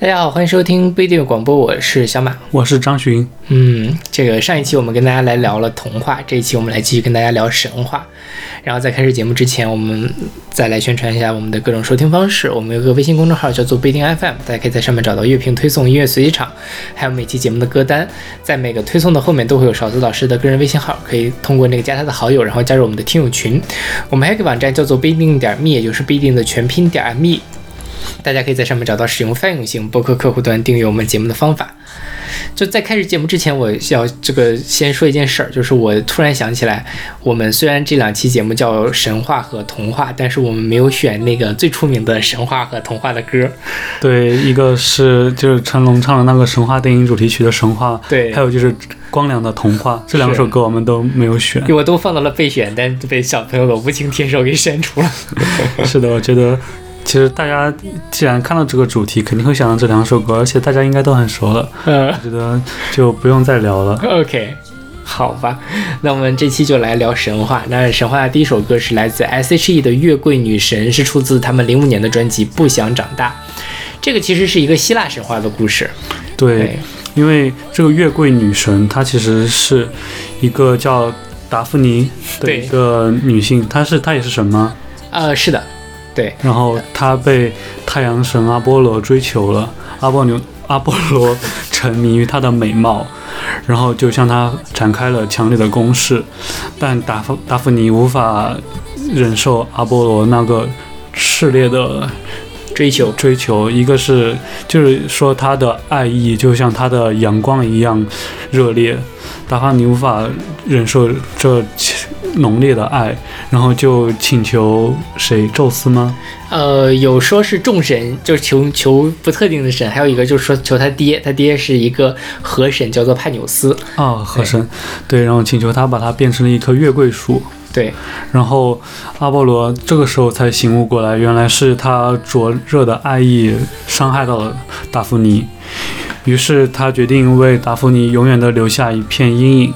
大家好，欢迎收听不一定广播，我是小马，我是张巡。嗯，这个上一期我们跟大家来聊了童话，这一期我们来继续跟大家聊神话。然后在开始节目之前，我们再来宣传一下我们的各种收听方式。我们有个微信公众号叫做不一定 FM，大家可以在上面找到乐评推送、音乐随机场，还有每期节目的歌单。在每个推送的后面都会有勺子老师的个人微信号，可以通过那个加他的好友，然后加入我们的听友群。我们还有个网站叫做不一定点 me，也就是不一定的全拼点 me。大家可以在上面找到使用泛用型播客客户端订阅我们节目的方法。就在开始节目之前，我要这个先说一件事儿，就是我突然想起来，我们虽然这两期节目叫神话和童话，但是我们没有选那个最出名的神话和童话的歌。对，一个是就是成龙唱的那个神话电影主题曲的神话，对，还有就是光良的童话，这两首歌我们都没有选，我都放到了备选，但被小朋友的无情铁手给删除了。是的，我觉得。其实大家既然看到这个主题，肯定会想到这两首歌，而且大家应该都很熟了。嗯，我觉得就不用再聊了。OK，好吧，那我们这期就来聊神话。那神话的第一首歌是来自 S.H.E 的《月桂女神》，是出自他们零五年的专辑《不想长大》。这个其实是一个希腊神话的故事。对，因为这个月桂女神她其实是一个叫达芙妮的一个女性，她是她也是神吗？呃，是的。然后他被太阳神阿波罗追求了，阿波牛阿波罗沉迷于她的美貌，然后就向她展开了强烈的攻势，但达芙达芙妮无法忍受阿波罗那个炽烈的追求追求，一个是就是说他的爱意就像他的阳光一样热烈，达芙妮无法忍受这。浓烈的爱，然后就请求谁？宙斯吗？呃，有说是众神，就是求求不特定的神，还有一个就是说求他爹，他爹是一个河神，叫做帕纽斯。啊，河神，对，然后请求他把它变成了一棵月桂树。对，然后阿波罗这个时候才醒悟过来，原来是他灼热的爱意伤害到了达芙妮，于是他决定为达芙妮永远的留下一片阴影。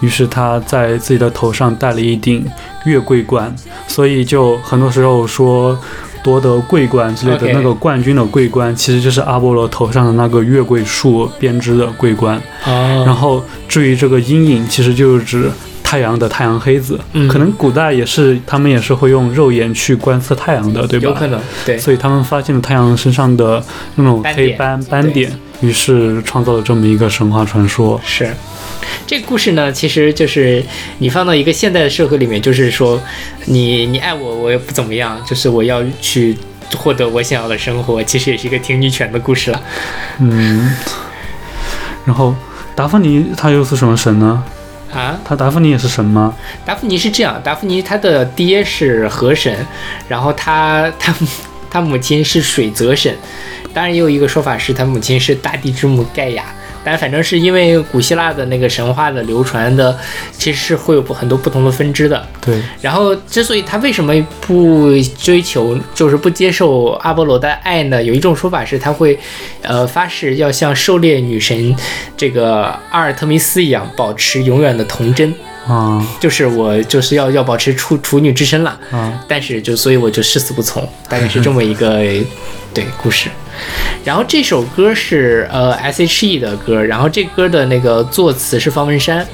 于是他在自己的头上戴了一顶月桂冠，所以就很多时候说夺得桂冠之类的那个冠军的桂冠，其实就是阿波罗头上的那个月桂树编织的桂冠。然后至于这个阴影，其实就是指太阳的太阳黑子。可能古代也是他们也是会用肉眼去观测太阳的，对吧？有可能。对。所以他们发现了太阳身上的那种黑斑斑点，于是创造了这么一个神话传说。是。这个故事呢，其实就是你放到一个现代的社会里面，就是说，你你爱我，我也不怎么样，就是我要去获得我想要的生活，其实也是一个挺女权的故事了。嗯。然后达芙妮她又是什么神呢？啊？她达芙妮也是神吗？达芙妮是这样，达芙妮她的爹是河神，然后她她她母亲是水泽神，当然也有一个说法是他母亲是大地之母盖亚。但反正是因为古希腊的那个神话的流传的，其实是会有很多不同的分支的。对。然后，之所以他为什么不追求，就是不接受阿波罗的爱呢？有一种说法是他会，呃，发誓要像狩猎女神这个阿尔特弥斯一样，保持永远的童真。啊。就是我就是要要保持处处女之身了。嗯。但是就所以我就誓死不从，大概是这么一个对故事。然后这首歌是呃 S.H.E 的歌，然后这歌的那个作词是方文山，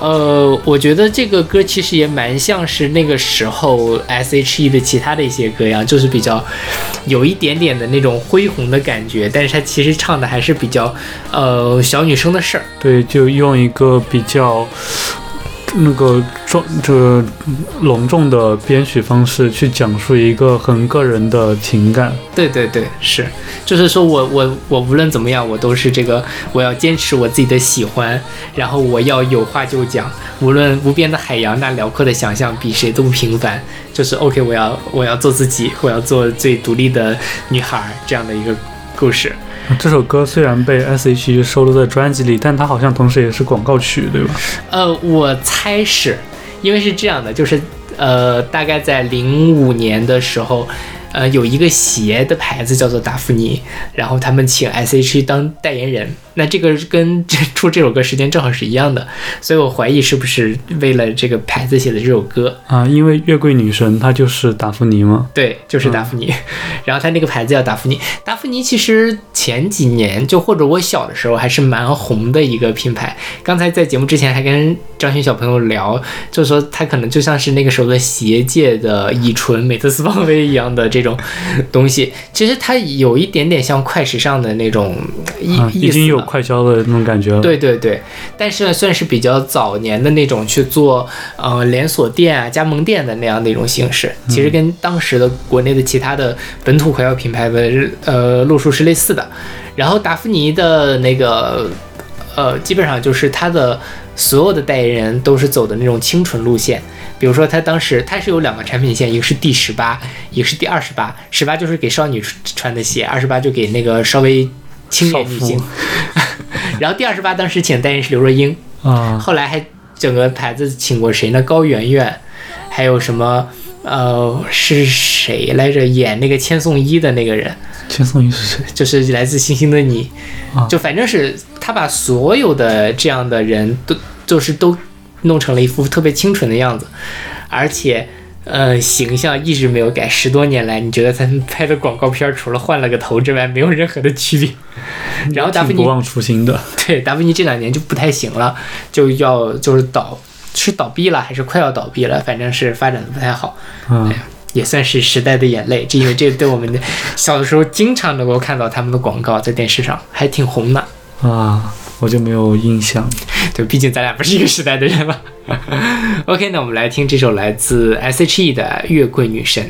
呃，我觉得这个歌其实也蛮像是那个时候 S.H.E 的其他的一些歌一样，就是比较有一点点的那种恢宏的感觉，但是它其实唱的还是比较呃小女生的事儿。对，就用一个比较。那个重这隆重的编曲方式去讲述一个很个人的情感，对对对，是，就是说我我我无论怎么样，我都是这个，我要坚持我自己的喜欢，然后我要有话就讲，无论无边的海洋，那辽阔的想象比谁都平凡，就是 OK，我要我要做自己，我要做最独立的女孩，这样的一个故事。这首歌虽然被 S.H.E 收录在专辑里，但它好像同时也是广告曲，对吧？呃，我猜是，因为是这样的，就是呃，大概在零五年的时候，呃，有一个鞋的牌子叫做达芙妮，然后他们请 S.H.E 当代言人。那这个跟这出这首歌时间正好是一样的，所以我怀疑是不是为了这个牌子写的这首歌。啊，因为月桂女神她就是达芙妮吗。对，就是达芙妮。然后她那个牌子叫达芙妮。达芙妮其实前几年就或者我小的时候还是蛮红的一个品牌。刚才在节目之前还跟张勋小朋友聊，就说它可能就像是那个时候的鞋界的乙醇、美特斯邦威一样的这种东西。其实它有一点点像快时尚的那种意啊，意思已经有了快消的那种感觉了。对对对，但是呢，算是比较早年的那种去做呃连锁店啊、加盟店的那样的一种形式，其实跟当时的国内的其他的本土快消品牌的呃路数是类似的。然后达芙妮的那个呃，基本上就是它的所有的代言人都是走的那种清纯路线。比如说，它当时它是有两个产品线，一个是第十八，一个是第二十八。十八就是给少女穿的鞋，二十八就给那个稍微青年女性少。然后第二十八当时请代言是刘若英，啊，后来还整个牌子请过谁呢？高圆圆，还有什么呃是谁来着？演那个千颂伊的那个人，千颂伊是谁？就是来自星星的你啊，就反正是他把所有的这样的人都就是都弄成了一副特别清纯的样子，而且。呃，形象一直没有改，十多年来，你觉得他们拍的广告片除了换了个头之外，没有任何的区别。然后达芙妮挺不忘初心的。对，达芙妮这两年就不太行了，就要就是倒是倒闭了，还是快要倒闭了，反正是发展的不太好，嗯，也算是时代的眼泪。这因为这对我们的小的时候经常能够看到他们的广告在电视上，还挺红的。啊，我就没有印象。对，毕竟咱俩不是一个时代的人嘛。OK，那我们来听这首来自 S.H.E 的《月桂女神》。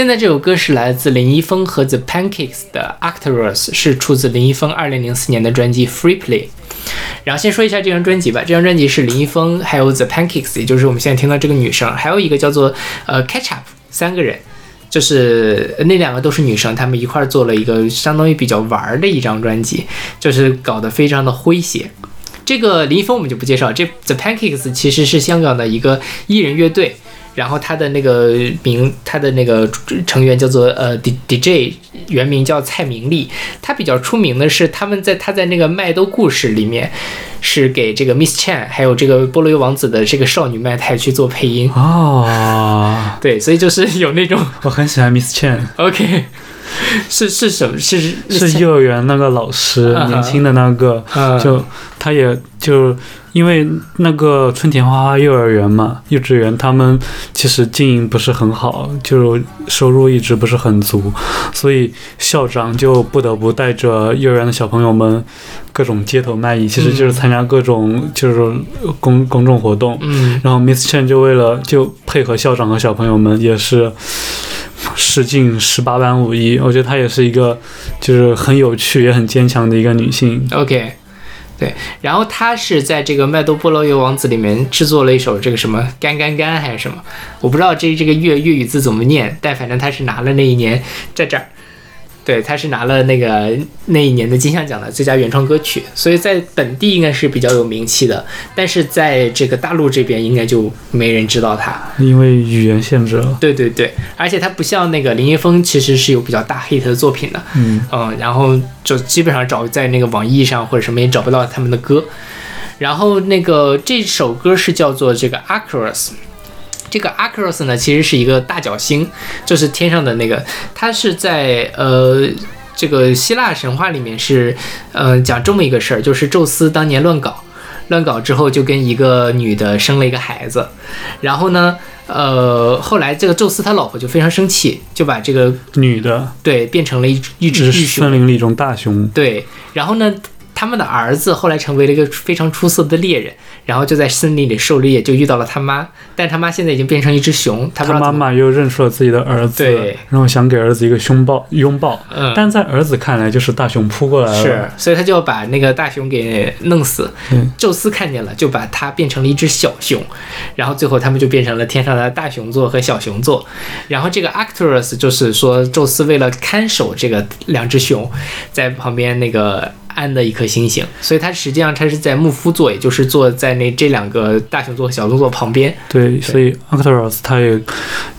现在这首歌是来自林一峰和 The Pancakes 的《Actors》，是出自林一峰2004年的专辑《Free Play》。然后先说一下这张专辑吧，这张专辑是林一峰还有 The Pancakes，也就是我们现在听到这个女生，还有一个叫做呃 Catch Up 三个人，就是那两个都是女生，她们一块儿做了一个相当于比较玩儿的一张专辑，就是搞得非常的诙谐。这个林一峰我们就不介绍，这 The Pancakes 其实是香港的一个艺人乐队，然后他的那个名，他的那个成员叫做呃 D D J，原名叫蔡明丽。他比较出名的是他们在他在那个《麦兜故事》里面是给这个 Miss Chan 还有这个菠萝油王子的这个少女麦太去做配音。哦，对，所以就是有那种我很喜欢 Miss Chan OK，是是什么？是是幼儿园那个老师，年轻的那个，嗯就他也就因为那个春田花花幼儿园嘛，幼稚园他们其实经营不是很好，就收入一直不是很足，所以校长就不得不带着幼儿园的小朋友们各种街头卖艺，其实就是参加各种就是公公众活动。嗯。然后 Miss Chen 就为了就配合校长和小朋友们，也是试镜十八般武艺。我觉得她也是一个就是很有趣也很坚强的一个女性。OK，对，然后她是在这个《麦兜菠萝油王子》里面制作了一首这个什么干干干还是什么，我不知道这这个粤粤语字怎么念，但反正她是拿了那一年在这儿。对，他是拿了那个那一年的金像奖的最佳原创歌曲，所以在本地应该是比较有名气的，但是在这个大陆这边应该就没人知道他。因为语言限制了，对对对，而且他不像那个林一峰，其实是有比较大 hit 的作品的，嗯，嗯，然后就基本上找在那个网易上或者什么也找不到他们的歌。然后那个这首歌是叫做这个 Acros，这个 Acros 呢其实是一个大角星，就是天上的那个，它是在呃。这个希腊神话里面是，呃，讲这么一个事儿，就是宙斯当年乱搞，乱搞之后就跟一个女的生了一个孩子，然后呢，呃，后来这个宙斯他老婆就非常生气，就把这个女的对变成了一一只森，林里一种大熊，对，然后呢，他们的儿子后来成为了一个非常出色的猎人，然后就在森林里狩猎，就遇到了他妈，但他妈现在已经变成一只熊，他妈妈又认出了自己的儿子，对。然后想给儿子一个拥抱拥抱，嗯，但在儿子看来就是大熊扑过来了，是，所以他就要把那个大熊给弄死。嗯。宙斯看见了，就把他变成了一只小熊，然后最后他们就变成了天上的大熊座和小熊座。然后这个 Actors 就是说，宙斯为了看守这个两只熊，在旁边那个安的一颗星星，所以它实际上它是在木夫座，也就是坐在那这两个大熊座和小熊座旁边。对，所以 Arcturus 它也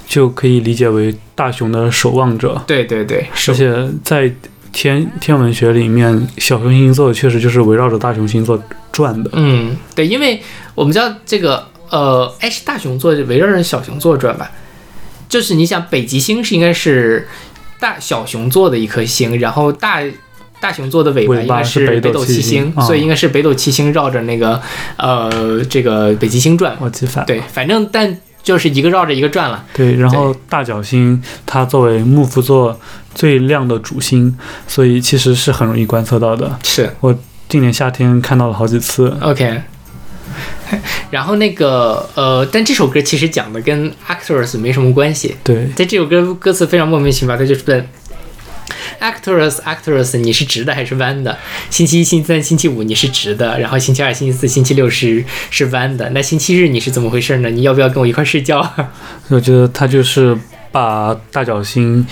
就可以理解为大熊的守望者，对对对，而且在天天文学里面，小熊星座确实就是围绕着大熊星座转的。嗯，对，因为我们知道这个呃，哎，是大熊座围绕着小熊座转吧？就是你想，北极星是应该是大小熊座的一颗星，然后大大熊座的尾巴应该是北北斗七星啊所以应该是北斗七星绕着那个呃这个北极星转。我记反了对，反正但就是一个绕着一个转了。对，然后大角星它作为木夫座最亮的主星，所以其实是很容易观测到的。是我今年夏天看到了好几次。OK，然后那个呃，但这首歌其实讲的跟 actors 没什么关系。对，在这首歌歌词非常莫名其妙，它就是问 actors actors 你是直的还是弯的？星期一、星期三、星期五你是直的，然后星期二、星期四、星期六是是弯的。那星期日你是怎么回事呢？你要不要跟我一块睡觉？我觉得他就是把大脚星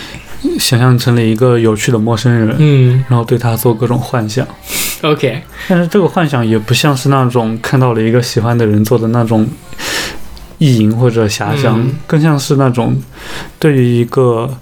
想象成了一个有趣的陌生人，嗯然后对他做各种幻想。，OK，但是这个幻想也不像是那种看到了一个喜欢的人做的那种意淫或者遐想，嗯更像是那种对于一个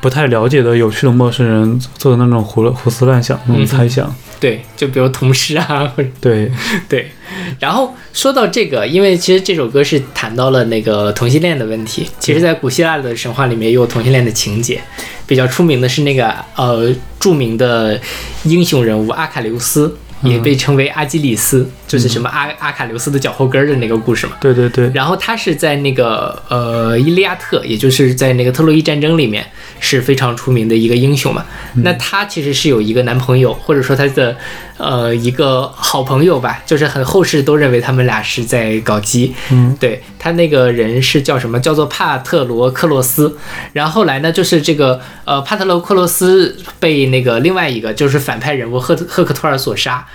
不太了解的有趣的陌生人做的那种胡胡思乱想、那种猜想。对，就比如同事啊，或者 对，对。然后说到这个，因为其实这首歌是谈到了那个同性恋的问题。其实，在古希腊的神话里面也有同性恋的情节，比较出名的是那个呃著名的英雄人物阿卡琉斯，也被称为阿基里斯，就是什么阿阿卡琉斯的脚后跟的那个故事嘛。对对对，然后他是在那个呃《伊利亚特》，也就是在那个特洛伊战争里面是非常出名的一个英雄嘛。那他其实是有一个男朋友，或者说他的呃一个好朋友吧，就是很后世都认为他们俩是在搞基。嗯，对他那个人是叫什么？叫做帕特罗克洛斯。然后后来呢，就是这个呃帕特罗克洛斯被那个另外一个就是反派人物赫赫克托尔所杀。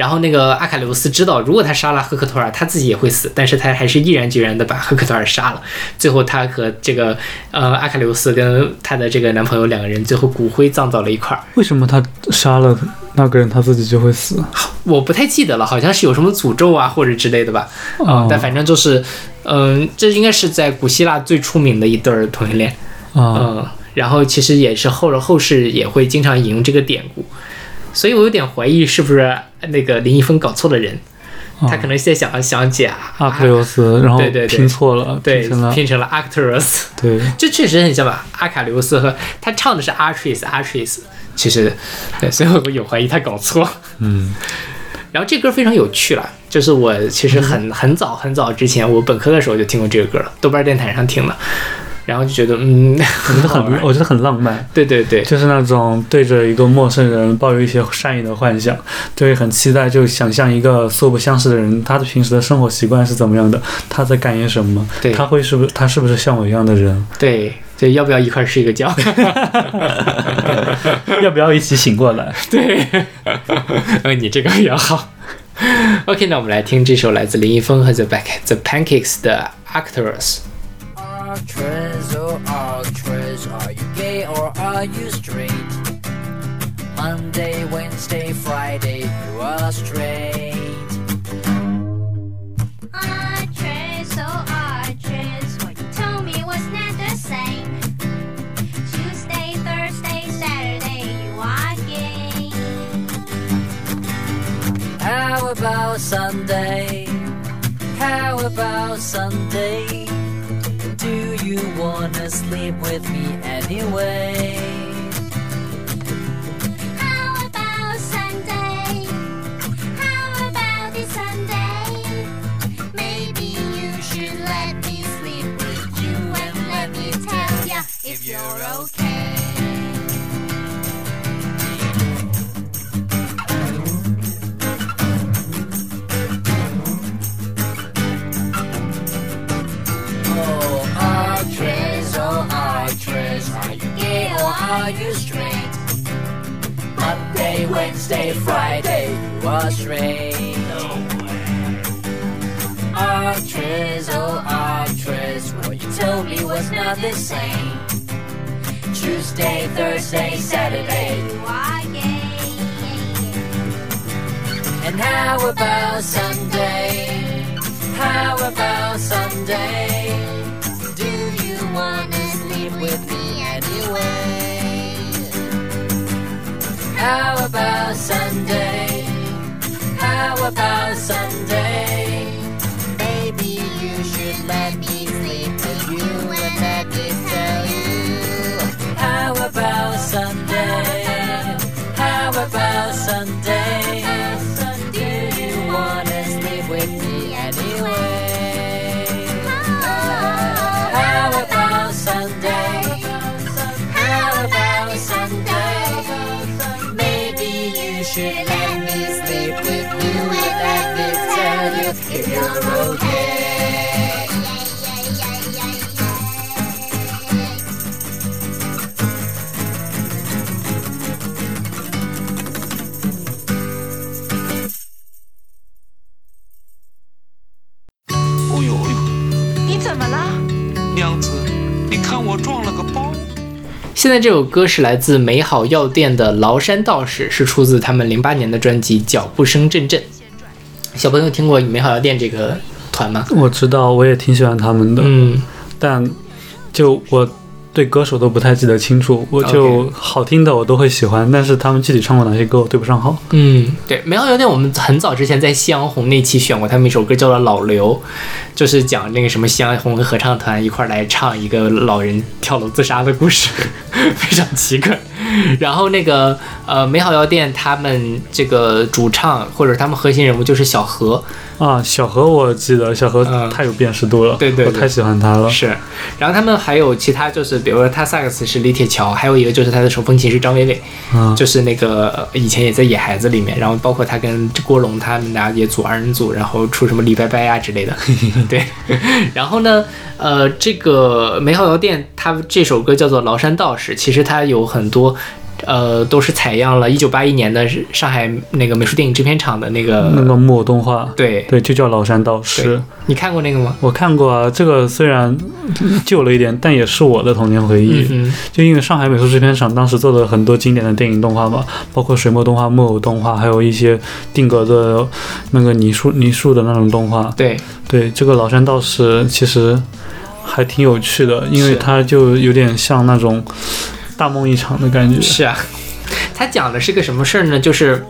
然后那个阿卡琉斯知道，如果他杀了赫克托尔，他自己也会死，但是他还是毅然决然的把赫克托尔杀了。最后，他和这个呃阿卡琉斯跟他的这个男朋友两个人最后骨灰葬到了一块儿。为什么他杀了那个人，他自己就会死？我不太记得了，好像是有什么诅咒啊或者之类的吧。啊、哦但反正就是，嗯、这应该是在古希腊最出名的一对儿同性恋。啊，嗯，然后其实也是后后世也会经常引用这个典故，所以我有点怀疑是不是那个林一峰搞错了人，他可能现在想想解阿克琉斯，然后对对对。拼错了，对拼成了拼成了 actors，对，这确实很像吧？阿卡琉斯和他唱的是 artist，其实对，所以我有怀疑他搞错。嗯，然后这歌非常有趣了，就是我其实很很早很早之前，我本科的时候就听过这个歌了，豆瓣电台上听的，然后就觉得嗯，我觉得很，我觉得很浪漫。对对对，就是那种对着一个陌生人抱有一些善意的幻想，就会很期待，就想象一个素不相识的人，他的平时的生活习惯是怎么样的，他在干些什么，对他会是不是他是不是像我一样的人，对对，要不要一块儿睡个觉？要不要一起醒过来？对，呃，你这个比较好。OK，那我们来听这首来自林一峰和 The Back The Pancakes 的 Actors。Actress, oh actress, are you gay or are you straight? Monday, Wednesday, Friday, you are straight. Actress, actress, what you told me was not the same. Tuesday, Thursday, Saturday, you are gay. How about Sunday? How about Sunday? Do you wanna sleep with me anyway? You straight? Monday, Wednesday, Friday, you are straight. Actress, oh, actress, what you told me was not the same. Tuesday, Thursday, Saturday, You are gay. and how about Sunday? How about Sunday? How about Sunday? How about Sunday? Maybe you should let me sleep with you and let me tell you. How about Sunday? How about Sunday? 现在这首歌是来自美好药店的崂山道士，是出自他们零八年的专辑《脚步声阵阵》。小朋友听过美好药店这个团吗？我知道，我也挺喜欢他们的，嗯，但就我对歌手都不太记得清楚，我就好听的我都会喜欢，但是他们具体唱过哪些歌我对不上号。嗯，对，美好药店我们很早之前在夕阳红那期选过他们一首歌，叫做《老刘》，就是讲那个什么夕阳红跟合唱团一块儿来唱一个老人跳楼自杀的故事，非常奇怪。然后那个呃，美好药店他们这个主唱或者他们核心人物就是小何，啊，小何我记得，小何嗯太有辨识度了，对对对我太喜欢他了。是，然后他们还有其他，就是比如说他萨克斯是李铁桥，还有一个就是他的手风琴是张伟伟，嗯，就是那个呃以前也在野孩子里面，然后包括他跟郭龙他们俩也组二人组，然后出什么李拜拜啊之类的，对。然后呢，呃，这个美好药店，他这首歌叫做《崂山道士》，其实它有很多。呃，都是采样了1981年的上海那个美术电影制片厂的那个，那个木偶动画，对对，就叫崂山道士。你看过那个吗？我看过啊，这个虽然旧了一点，但也是我的童年回忆。嗯就因为上海美术制片厂当时做了很多经典的电影动画嘛，包括水墨动画、木偶动画，还有一些定格的那个泥塑泥塑的那种动画，。对，对，这个崂山道士其实还挺有趣的，因为它就有点像那种大梦一场的感觉。是啊，他讲的是个什么事儿呢？就是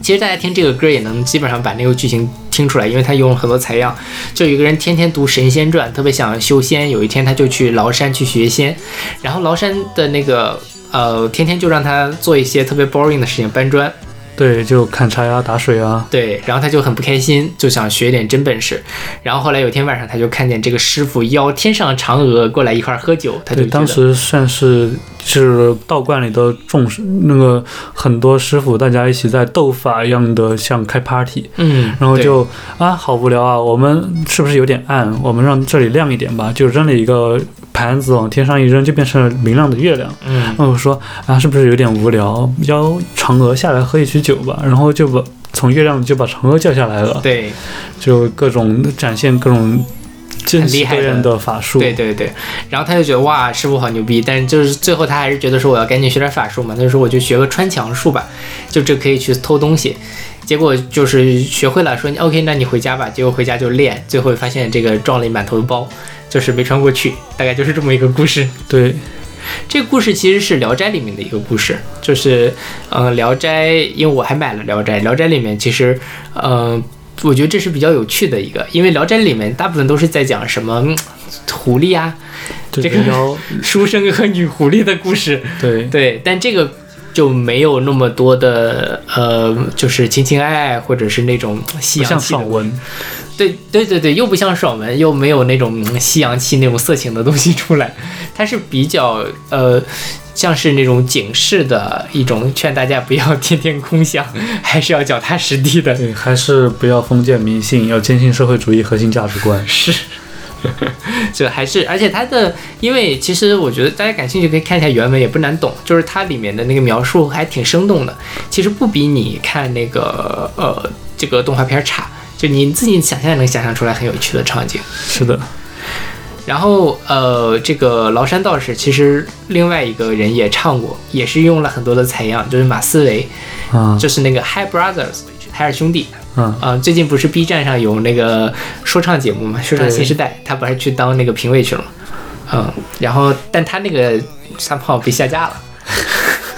其实大家听这个歌也能基本上把那个剧情听出来，因为他用了很多采样。就有一个人天天读神仙传，特别想修仙，有一天他就去崂山去学仙，然后崂山的那个呃天天就让他做一些特别 boring 的事情，搬砖。对，就砍柴啊，打水啊。对，然后他就很不开心，就想学一点真本事。然后后来有一天晚上，他就看见这个师傅邀天上嫦娥过来一块儿喝酒，他就当时算是是道观里的众师，那个很多师傅大家一起在斗法一样的，像开 party，嗯，然后就啊好无聊啊，我们是不是有点暗？我们让这里亮一点吧，就扔了一个盘子往天上一扔，就变成了明亮的月亮。嗯然后我说啊，是不是有点无聊？邀嫦娥下来喝一曲酒吧，然后就把从月亮就把嫦娥叫下来了，对。就各种展现各种真很厉害的法术。对对对，然后他就觉得哇，师傅好牛逼，但是就是最后他还是觉得说我要赶紧学点法术嘛，他就说我就学个穿墙术吧，就这可以去偷东西。结果就是学会了，说 OK，那你回家吧。结果回家就练，最后发现这个撞了一满头的包，就是没穿过去，大概就是这么一个故事。对这个故事其实是《聊斋》里面的一个故事，就是，呃，《聊斋》，因为我还买了《聊斋》，《聊斋》里面其实，呃，我觉得这是比较有趣的一个，因为《聊斋》里面大部分都是在讲什么嗯狐狸啊、这这个妖 书生和女狐狸的故事，对对，但这个就没有那么多的，呃，就是情情爱爱或者是那种西不像洋气的爽文。对对对对，又不像爽文，又没有那种嗯西洋气那种色情的东西出来，它是比较呃，像是那种警示的一种，劝大家不要天天空想，还是要脚踏实地的。对，还是不要封建迷信，要坚信社会主义核心价值观。是，就还是，而且它的，因为其实我觉得大家感兴趣可以看一下原文，也不难懂，就是它里面的那个描述还挺生动的，其实不比你看那个呃这个动画片差，就你自己想象也能想象出来很有趣的场景。是的，然后呃，这个崂山道士其实另外一个人也唱过，也是用了很多的采样，就是马思唯，啊，就是那个 Hi Brothers 海尔兄弟。嗯，啊、最近不是 B 站上有那个说唱节目嘛，说唱新时代，他不是去当那个评委去了吗？嗯，然后但他那个三炮被下架了。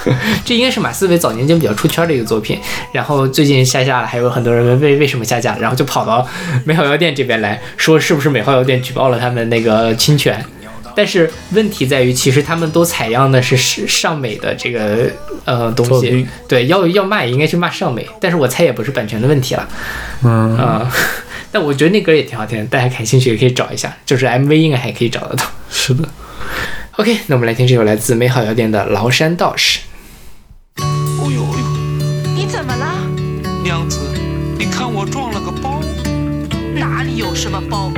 这应该是马思唯早年间比较出圈的一个作品，然后最近下架了，还有很多人问为为什么下架，然后就跑到美好药店这边来说是不是美好药店举报了他们那个侵权，但是问题在于，其实他们都采样的是是上美的这个呃东西，对，要要骂也应该去骂上美，但是我猜也不是版权的问题了，嗯，啊、但我觉得那歌也挺好听的，大家感兴趣也可以找一下，就是 MV 应该还可以找得到。是的。OK，那我们来听这首来自美好药店的《崂山道士》。哦呦哦呦，你怎么了？娘子，你看我撞了个包。哪哪里有什么包？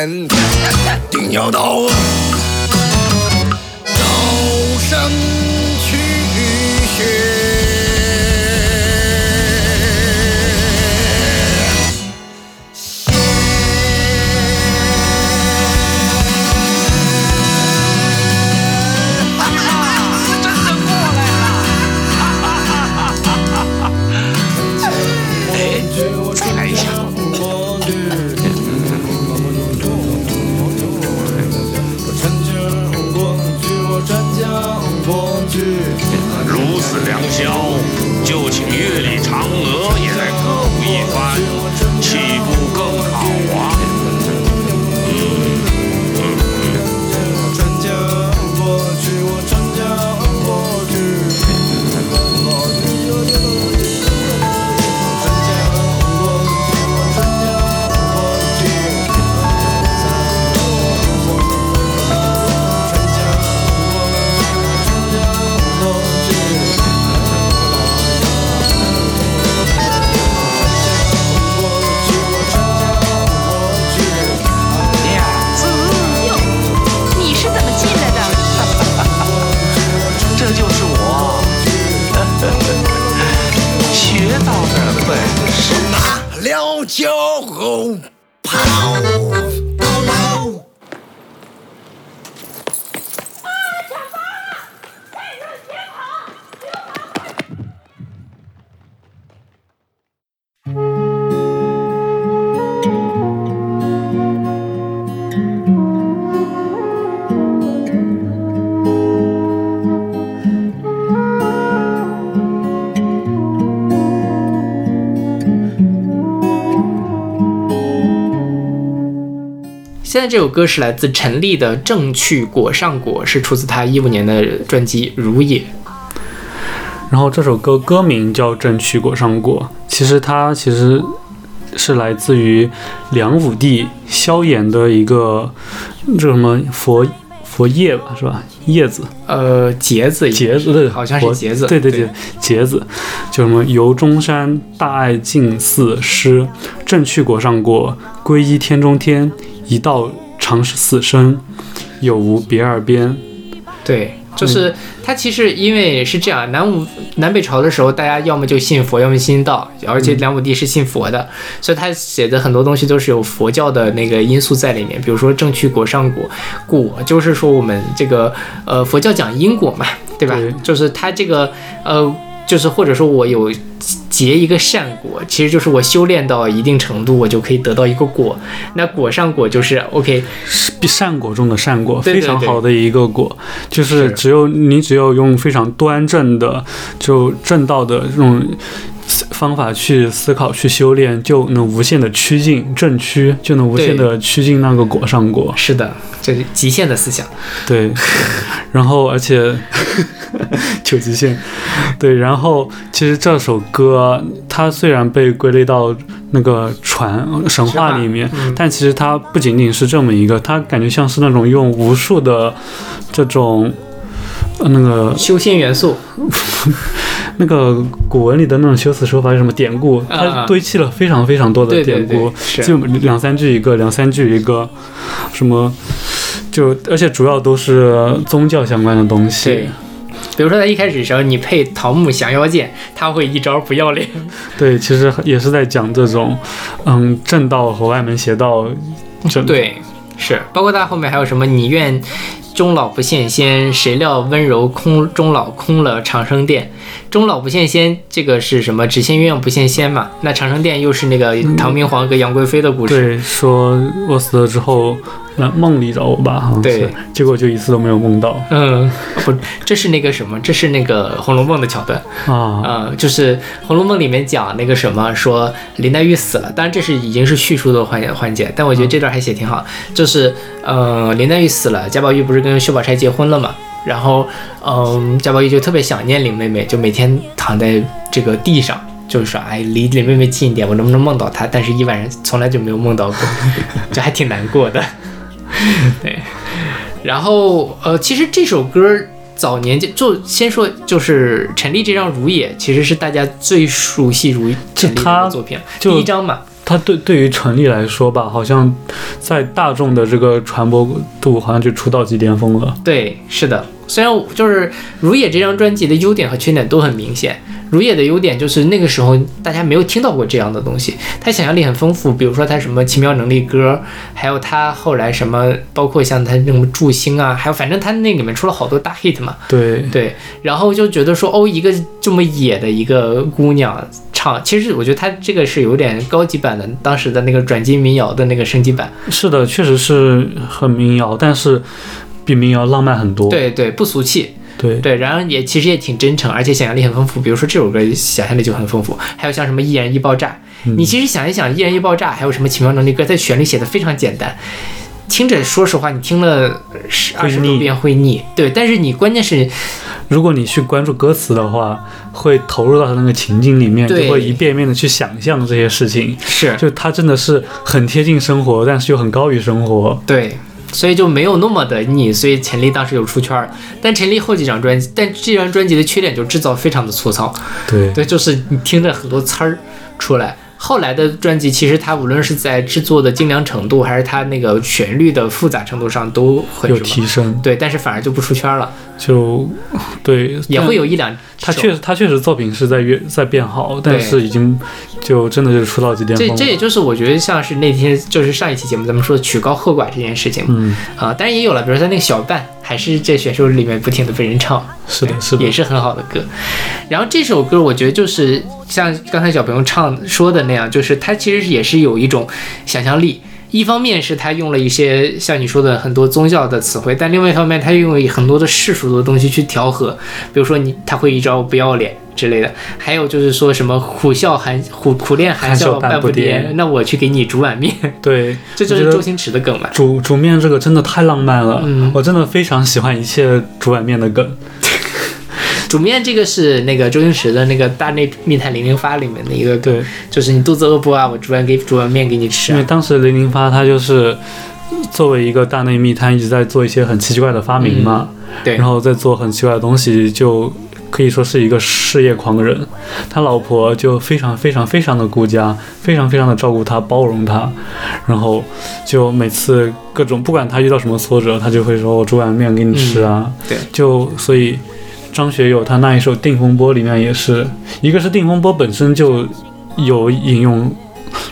可这首歌是来自陈粒的《正去果上果》，是出自他一五年的专辑《如也》。然后这首歌歌名叫《正去果上果》，其实它其实是来自于梁武帝萧衍的一个这什么佛佛叶吧，是吧？叶子，呃，节子，节子，对，好像是佛节子，对对对，节子，就什么游中山大爱近寺师，正去果上果，皈依天中天，一道长死生，有无别二边。对，就是他其实因为是这样，南武南北朝的时候，大家要么就信佛，要么信道，而且梁武帝是信佛的，所以他写的很多东西都是有佛教的那个因素在里面。比如说正去果上果，果就是说我们这个呃佛教讲因果嘛，对吧？对就是他这个呃。就是或者说我有结一个善果，其实就是我修炼到一定程度，我就可以得到一个果。那果上果就是 OK，是善果中的善果，对对非常好的一个果，就是是只有你只有用非常端正的、就正道的这种方法去思考、去修炼，就能无限的趋近正趋，就能无限的趋近那个果上果。是的，这是极限的思想。对，然后而且 求极限，对，然后其实这首歌它虽然被归类到那个传神话里面，嗯但其实它不仅仅是这么一个，它感觉像是那种用无数的这种。呃那个修仙元素，那个古文里的那种修辞手法是什么典故？啊它堆砌了非常非常多的典故就两三句一个，两三句一个，什么就而且主要都是宗教相关的东西对。比如说在一开始的时候，你配桃木降妖剑，他会一招不要脸。对，其实也是在讲这种，嗯，正道和外门邪道这对，是，包括他后面还有什么你愿终老不羡仙，谁料温柔空终老空了长生殿。终老不羡仙，这个是什么？只羡鸳鸯不羡仙嘛？那长生殿又是那个唐明皇跟杨贵妃的故事。对，说我死了之后，来梦里找我吧，好像是对，结果就一次都没有梦到嗯，不，这是那个什么？这是那个《红楼梦》的桥段。啊，呃，就是《红楼梦》里面讲那个什么，说林黛玉死了，当然这是已经是叙述的环环节，但我觉得这段还写挺好。就是呃，林黛玉死了，贾宝玉不是跟薛宝钗结婚了嘛？然后嗯、贾宝玉就特别想念林妹妹，就每天躺在这个地上。就是说，哎，离林妹妹近一点，我能不能梦到她？但是一晚上从来就没有梦到过，就还挺难过的。对，然后呃，其实这首歌早年间就先说，就是陈粒这张《如也》，其实是大家最熟悉如陈粒的作品，第一张嘛。它对对于陈粒来说吧，好像在大众的这个传播度，好像就出道即巅峰了。对，是的。虽然就是《如也》这张专辑的优点和缺点都很明显，《如也》的优点就是那个时候大家没有听到过这样的东西，他想象力很丰富，比如说他什么奇妙能力歌，还有他后来什么，包括像他那种祝星啊，还有反正他那里面出了好多大 hit 嘛。对，对，然后就觉得说，哦，一个这么野的一个姑娘唱，其实我觉得她这个是有点高级版的，当时的那个转基民谣的那个升级版。是的，确实是很民谣，但是比民谣浪漫很多。对对，不俗气。对对，然后也其实也挺真诚，而且想象力很丰富。比如说这首歌想象力就很丰富，还有像什么《易燃易爆炸》，你其实想一想，《易燃易爆炸》还有什么奇妙能力歌，它旋律写的非常简单。听着，说实话，你听了十二十多遍会腻，对。但是你关键是，如果你去关注歌词的话，会投入到他那个情境里面，就会一遍一遍的去想象这些事情。是就他真的是很贴近生活，但是又很高于生活。对，所以就没有那么的腻。所以陈粒当时就出圈了，但陈粒后几张专辑，但这张专辑的缺点就制造非常的粗糙，对，对，就是你听着很多词儿出来。后来的专辑，其实它无论是在制作的精良程度，还是它那个旋律的复杂程度上，都很有提升，对，但是反而就不出圈了，就对，也会有一两首。他确实，他确实作品是在越在变好，但是已经就真的就是出道即巅峰。这这也就是我觉得像是那天就是上一期节目咱们说的曲高和寡这件事情嗯，啊，当然也有了，比如说那个小半，还是这选秀里面不停的被人唱，是的，是的也，是很好的歌。然后这首歌我觉得就是像刚才小朋友唱说的那样，就是它其实也是有一种想象力。一方面是他用了一些像你说的很多宗教的词汇，但另外一方面他用了很多的世俗的东西去调和，比如说你他会一招不要脸之类的，还有就是说什么苦笑含苦苦练含含笑笑半步癫癫，那我去给你煮碗面，对，这就是周星驰的梗嘛。煮煮面这个真的太浪漫了，嗯我真的非常喜欢一切煮碗面的梗。煮面这个是那个周星驰的那个《大内密探零零发》里面的一个梗，对，就是你肚子饿不啊？我煮碗给煮碗面给你吃啊。因为当时零零发他就是作为一个大内密探，一直在做一些很奇怪的发明嘛，对，然后在做很奇怪的东西，就可以说是一个事业狂人。他老婆就非常非常非常的顾家，非常非常的照顾他，包容他，然后就每次各种不管他遇到什么挫折，他就会说我煮碗面给你吃啊。对就所以张学友他那一首《定风波》里面也是一个是《定风波》本身就有引用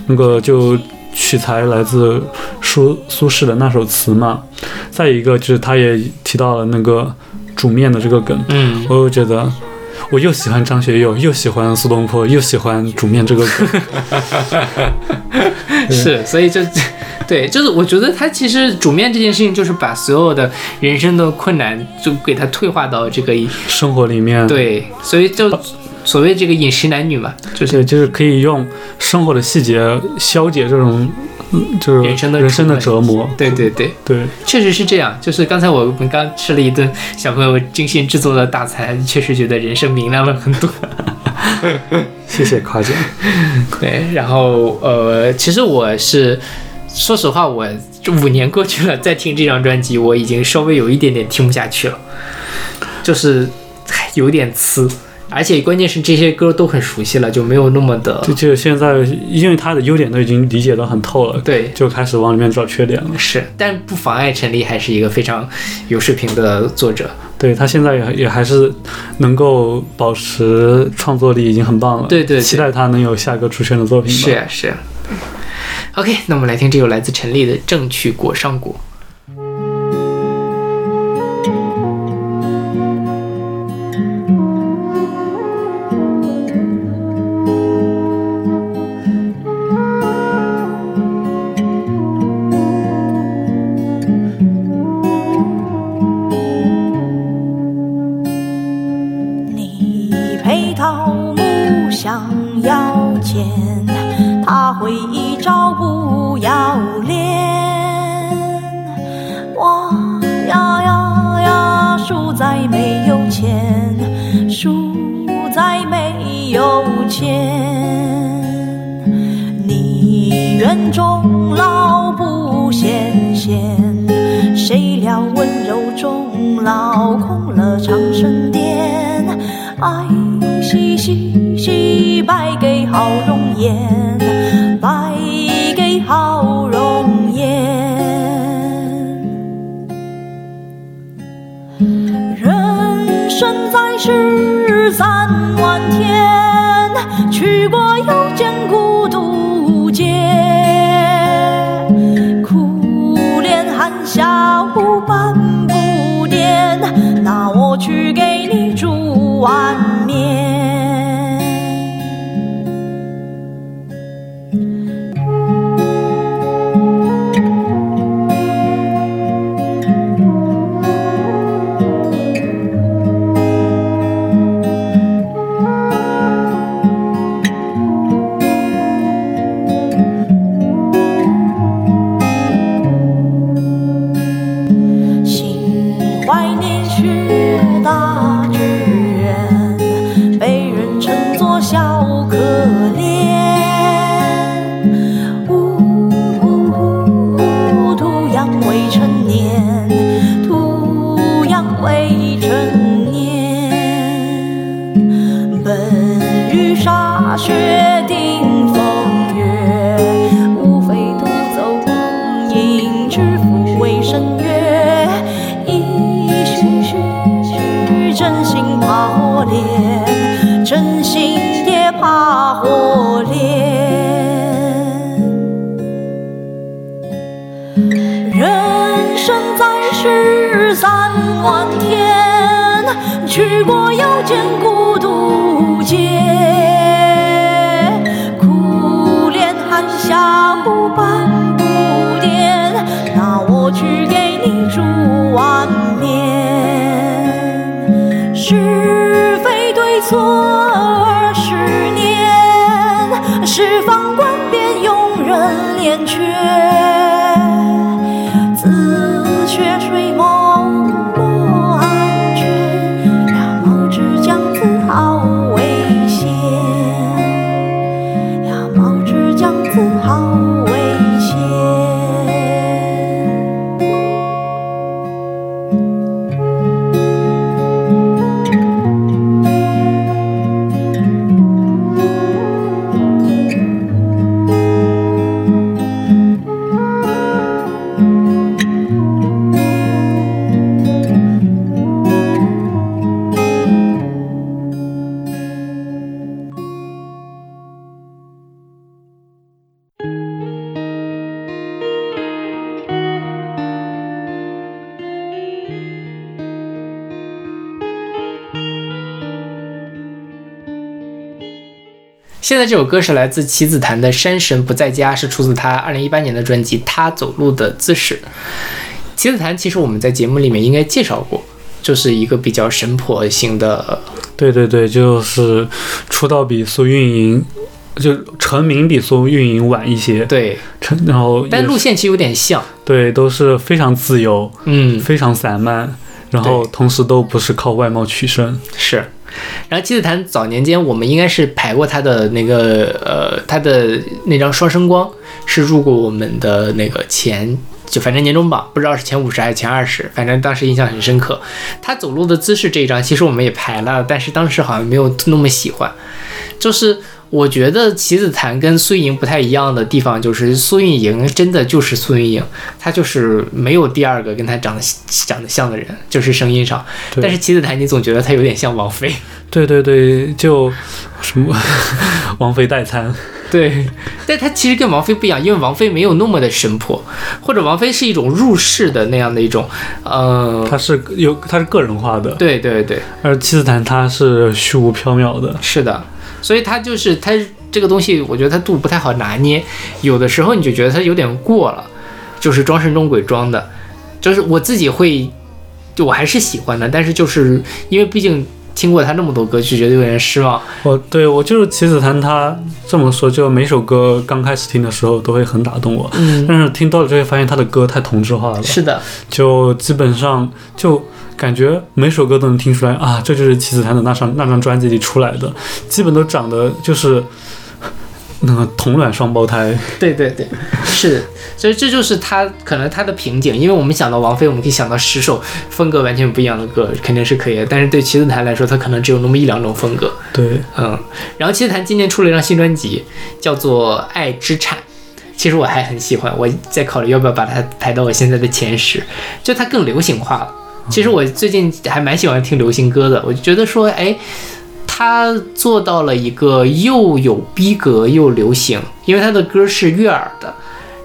那个就取材来自苏苏轼的那首词嘛，再一个就是他也提到了那个煮面的这个梗，嗯，我又觉得。我又喜欢张学友，又喜欢苏东坡，又喜欢煮面这个梗。是，所以就对，就是我觉得他其实煮面这件事情，就是把所有的人生的困难就给他退化到这个生活里面，对，所以就所谓这个饮食男女嘛，就是，就是可以用生活的细节消解这种，嗯就是人生的人生的折磨。对对对，对，确实是这样。就是刚才我们刚吃了一顿小朋友精心制作的大餐，确实觉得人生明亮了很多。谢谢夸奖。对，然后呃，其实我是说实话，我这五年过去了，再听这张专辑，我已经稍微有一点点听不下去了，就是有点呲，而且关键是这些歌都很熟悉了，就没有那么的就就现在，因为他的优点都已经理解得很透了，对。就开始往里面找缺点了。是，但不妨碍陈粒还是一个非常有水平的作者。对他现在也也还是能够保持创作力，已经很棒了。对对对期待他能有下一个出圈的作品吧。是啊、是啊、OK，那我们来听这首来自陈粒的《正去果上果》。这首歌是来自棋子坛的《山神不在家》，是出自他二零一八年的专辑《他走路的姿势》。棋子坛其实我们在节目里面应该介绍过，就是一个比较神婆型的，对对对，就是出道比苏运莹，就成名比苏运莹晚一些，对，成然后但路线其实有点像，对都是非常自由，嗯，非常散漫，然后同时都不是靠外貌取胜。是。然后七子谈早年间我们应该是排过他的那个呃他的那张《双生光》，是入过我们的那个前就反正年终榜，不知道是前五十还是前二十，反正当时印象很深刻。他走路的姿势这一张其实我们也排了，但是当时好像没有那么喜欢，就是。我觉得棋子坛跟苏运莹不太一样的地方，就是苏运莹真的就是苏运莹，她就是没有第二个跟她长得长得像的人，就是声音上。但是棋子坛，你总觉得她有点像王菲。对对对，就什么 王菲代餐，对，但她其实跟王菲不一样，因为王菲没有那么的神婆，或者王菲是一种入世的那样的一种，呃，她是有她是个人化的，对对对，而棋子坛她是虚无缥缈的，是的，所以他就是他这个东西，我觉得他度不太好拿捏，有的时候你就觉得他有点过了，就是装神装鬼装的，就是我自己会，就我还是喜欢的，但是就是因为毕竟听过他那么多歌，就觉得有点失望。我对我就是棋子坛，他这么说，就每首歌刚开始听的时候都会很打动我，嗯，但是听多了就会发现他的歌太同质化了，是的，就基本上就感觉每首歌都能听出来啊，这就是棋子坛的那张那张专辑里出来的，基本都长得就是那个同卵双胞胎，对对对，是，所以这就是他可能他的瓶颈，因为我们想到王菲，我们可以想到十首风格完全不一样的歌，肯定是可以的。但是对棋子坛来说，他可能只有那么一两种风格。对，嗯，然后棋子坛今年出了一张新专辑，叫做《爱之产》，其实我还很喜欢，我在考虑要不要把它排到我现在的前十，就它更流行化了。其实我最近还蛮喜欢听流行歌的，我就觉得说，哎，他做到了一个又有逼格又流行，因为他的歌是悦耳的，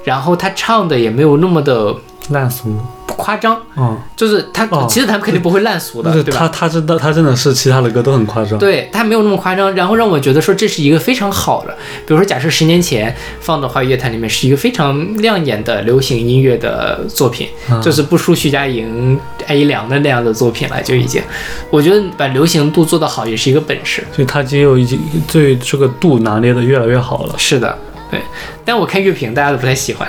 然后他唱的也没有那么的烂俗，夸张，嗯，就是他哦。其实他们肯定不会烂俗的，就是对吧？他他真的他真的是其他的歌都很夸张，对他没有那么夸张，然后让我觉得说这是一个非常好的，比如说假设十年前放的话，乐坛里面是一个非常亮眼的流行音乐的作品，嗯。就是不输徐佳莹、艾怡良的那样的作品了，就已经，我觉得把流行度做得好也是一个本事。所以他就有已经对这个度拿捏的越来越好了。是的，对。但我看乐评，大家都不太喜欢，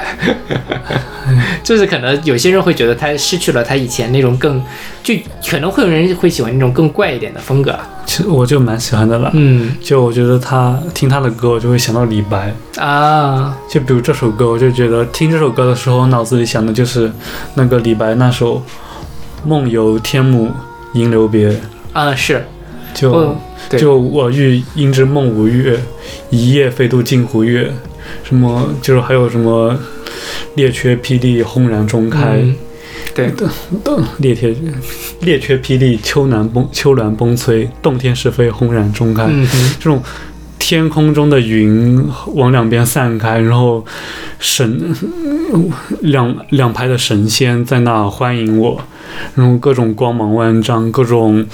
就是可能有些人会觉得他失去了他以前那种更，就可能会有人会喜欢那种更怪一点的风格。其实我就蛮喜欢的啦，嗯就我觉得他听他的歌，我就会想到李白。啊，就比如这首歌，我就觉得听这首歌的时候，脑子里想的就是那个李白那首《梦游天姥吟留别》，啊是，就、就我欲因之梦无月，一夜飞渡镜湖月，什么就是还有什么列缺霹雳轰然中开，嗯。对，列铁列缺霹雳秋南崩秋峦崩摧，洞天是非轰然中开，嗯，这种天空中的云往两边散开，然后神两两排的神仙在那欢迎我，然后各种光芒万丈，各种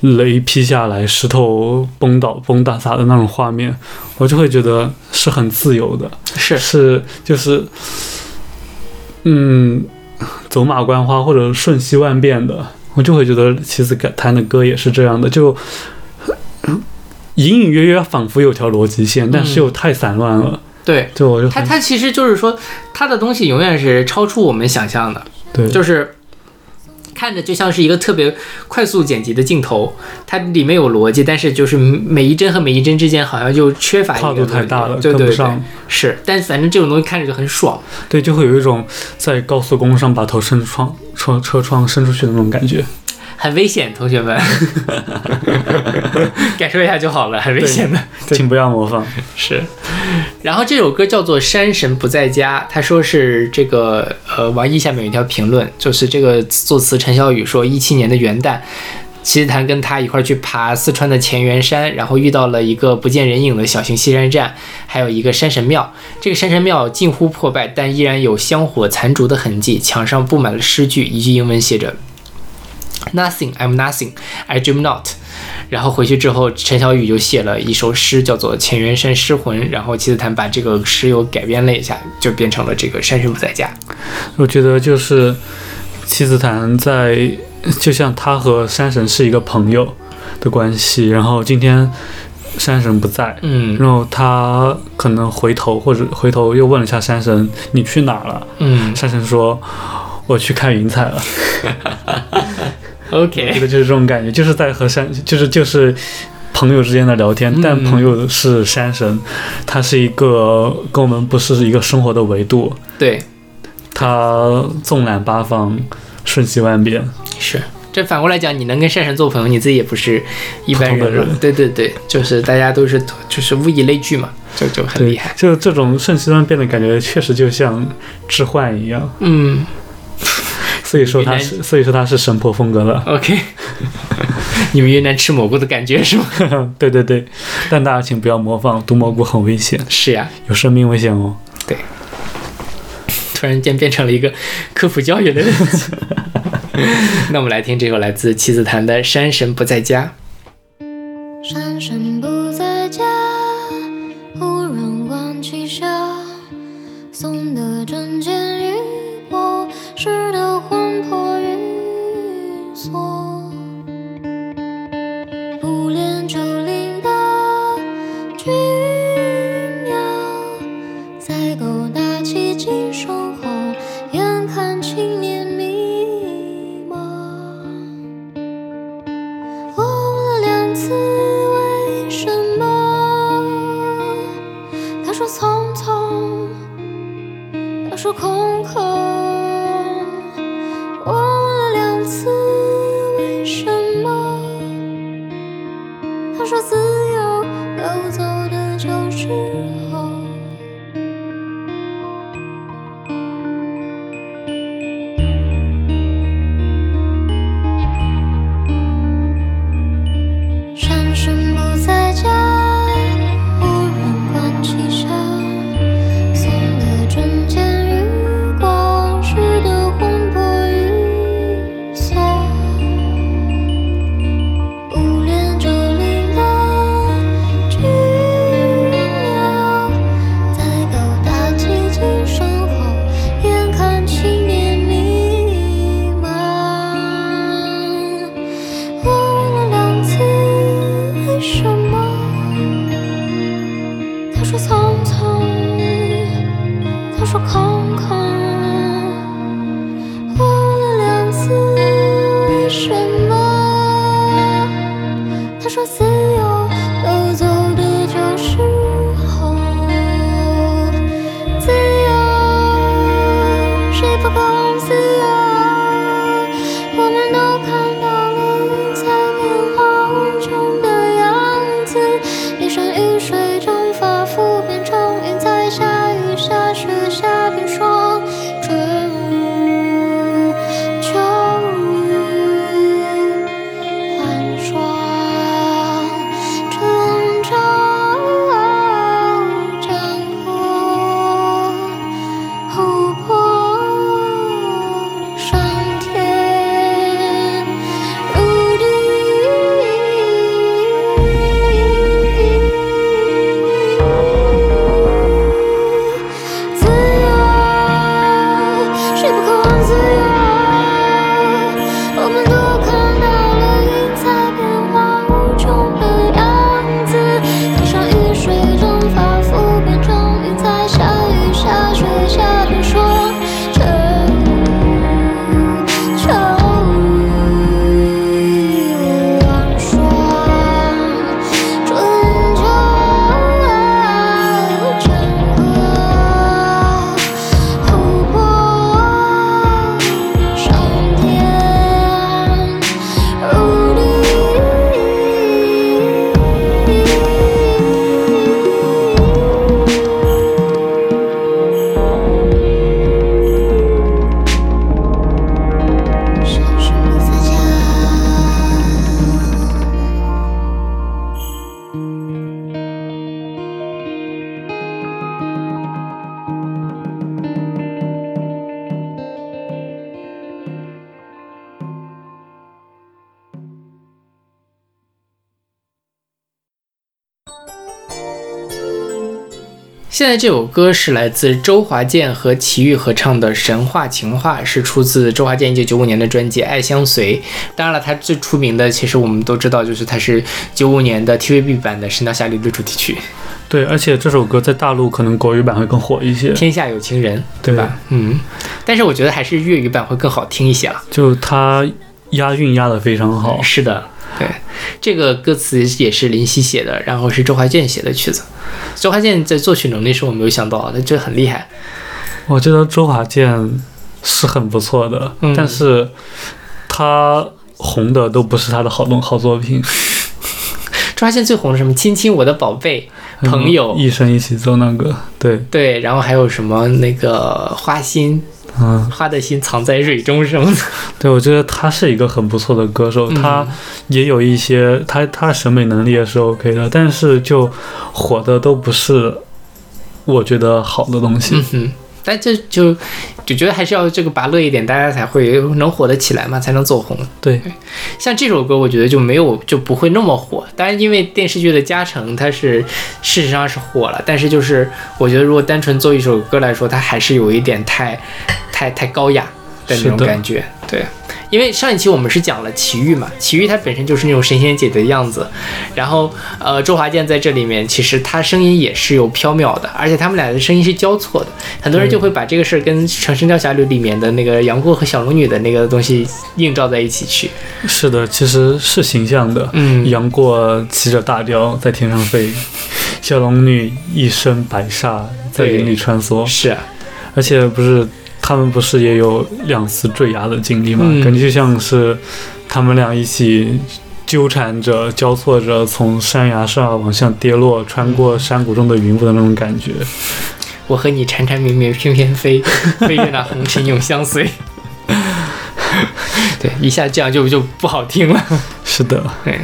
雷劈下来，石头崩倒崩打砸的那种画面，我就会觉得是很自由的，是是就是，嗯，走马观花或者瞬息万变的，我就会觉得妻子弹的歌也是这样的，就隐隐约约仿佛有条逻辑线，但是又太散乱了。对。就我就很它它其实就是说，他的东西永远是超出我们想象的，对，就是看着就像是一个特别快速剪辑的镜头，它里面有逻辑，但是就是每一帧和每一帧之间好像就缺乏一个跨度太大了，对对对跟不上。是，但反正这种东西看着就很爽。对，就会有一种在高速公路上把头伸窗车车窗伸出去的那种感觉。很危险，同学们，感受一下就好了，很危险的。请不要模仿。是，然后这首歌叫做《山神不在家》，他说是这个呃，网易下面有一条评论，就是这个作词陈小雨说，一七年的元旦。齐子檀跟他一块儿去爬四川的乾元山，然后遇到了一个不见人影的小型西山站，还有一个山神庙。这个山神庙近乎破败，但依然有香火残烛的痕迹，墙上布满了诗句，一句英文写着 “Nothing, I'm nothing, I dream not”。然后回去之后，陈小雨就写了一首诗，叫做《乾元山失魂》。然后齐子檀把这个诗又改编了一下，就变成了这个《山神不在家》。我觉得就是妻子坛在，就像他和山神是一个朋友的关系，然后今天山神不在，嗯然后他可能回头或者回头又问了一下山神：“你去哪儿了？”嗯山神说：“我去看云彩了。”我觉，OK，这个就是这种感觉，就是在和山，就是就是朋友之间的聊天，但嗯朋友是山神，他是一个跟我们不是一个生活的维度，对，他纵览八方，瞬息万变。是。这反过来讲，你能跟山神做朋友，你自己也不是一般人对对对，就是大家都是就是物以类聚嘛，就就很厉害。就这种瞬息万变的感觉，确实就像置换一样。嗯所以说他是，所以说他是神婆风格的。，OK，你们云南吃蘑菇的感觉是吗？对对对，但大家请不要模仿，毒蘑菇很危险，是呀，有生命危险哦。对突然间变成了一个科普教育的人。那我们来听这首来自妻子弹的《山神不在家》。山神现在这首歌是来自周华健和齐豫合唱的《神话情话》，是出自周华健一九九五年的专辑《爱相随》。当然了，他最出名的，其实我们都知道，就是他是九五年的 TVB 版的《神雕侠侣》的主题曲对，而且这首歌在大陆可能国语版会更火一些《。天下有情人》，对吧？嗯，但是我觉得还是粤语版会更好听一些了。就他押韵押得非常好，是的，对，这个歌词也是林夕写的，然后是周华健写的曲子。周华健在作曲能力是我没有想到的，这很厉害。我觉得周华健是很不错的，嗯但是他红的都不是他的好东好作品。周华健最红的什么《亲亲我的宝贝》朋友嗯，一生一起走那个，对，对，然后还有什么那个花心，嗯，花的心藏在蕊中什么的。对，我觉得他是一个很不错的歌手，嗯他也有一些他他的审美能力也是 OK 的，但是就火的都不是我觉得好的东西。嗯哼，但这就就觉得还是要这个拔乐一点，大家才会能火得起来嘛，才能走红。对，像这首歌，我觉得就没有就不会那么火。当然，因为电视剧的加成，它是事实上是火了，但是就是我觉得，如果单纯做一首歌来说，它还是有一点太太太高雅的那种感觉。对，因为上一期我们是讲了奇遇嘛，奇遇它本身就是那种神仙姐的样子，然后呃，周华健在这里面其实他声音也是有飘渺的，而且他们俩的声音是交错的，很多人就会把这个事儿跟《神神雕侠侣》里面的那个杨过和小龙女的那个东西映照在一起去。是的，其实是形象的。嗯。杨过骑着大雕在天上飞，小龙女一身白纱在云里穿梭，是啊，而且不是他们不是也有两次坠崖的经历吗？嗯感觉就像是他们俩一起纠缠着、交错着从山崖上往下跌落，穿过山谷中的云雾的那种感觉。我和你缠缠绵绵翩翩飞，飞越那红尘永相随。对，一下这样就就不好听了。是的，对，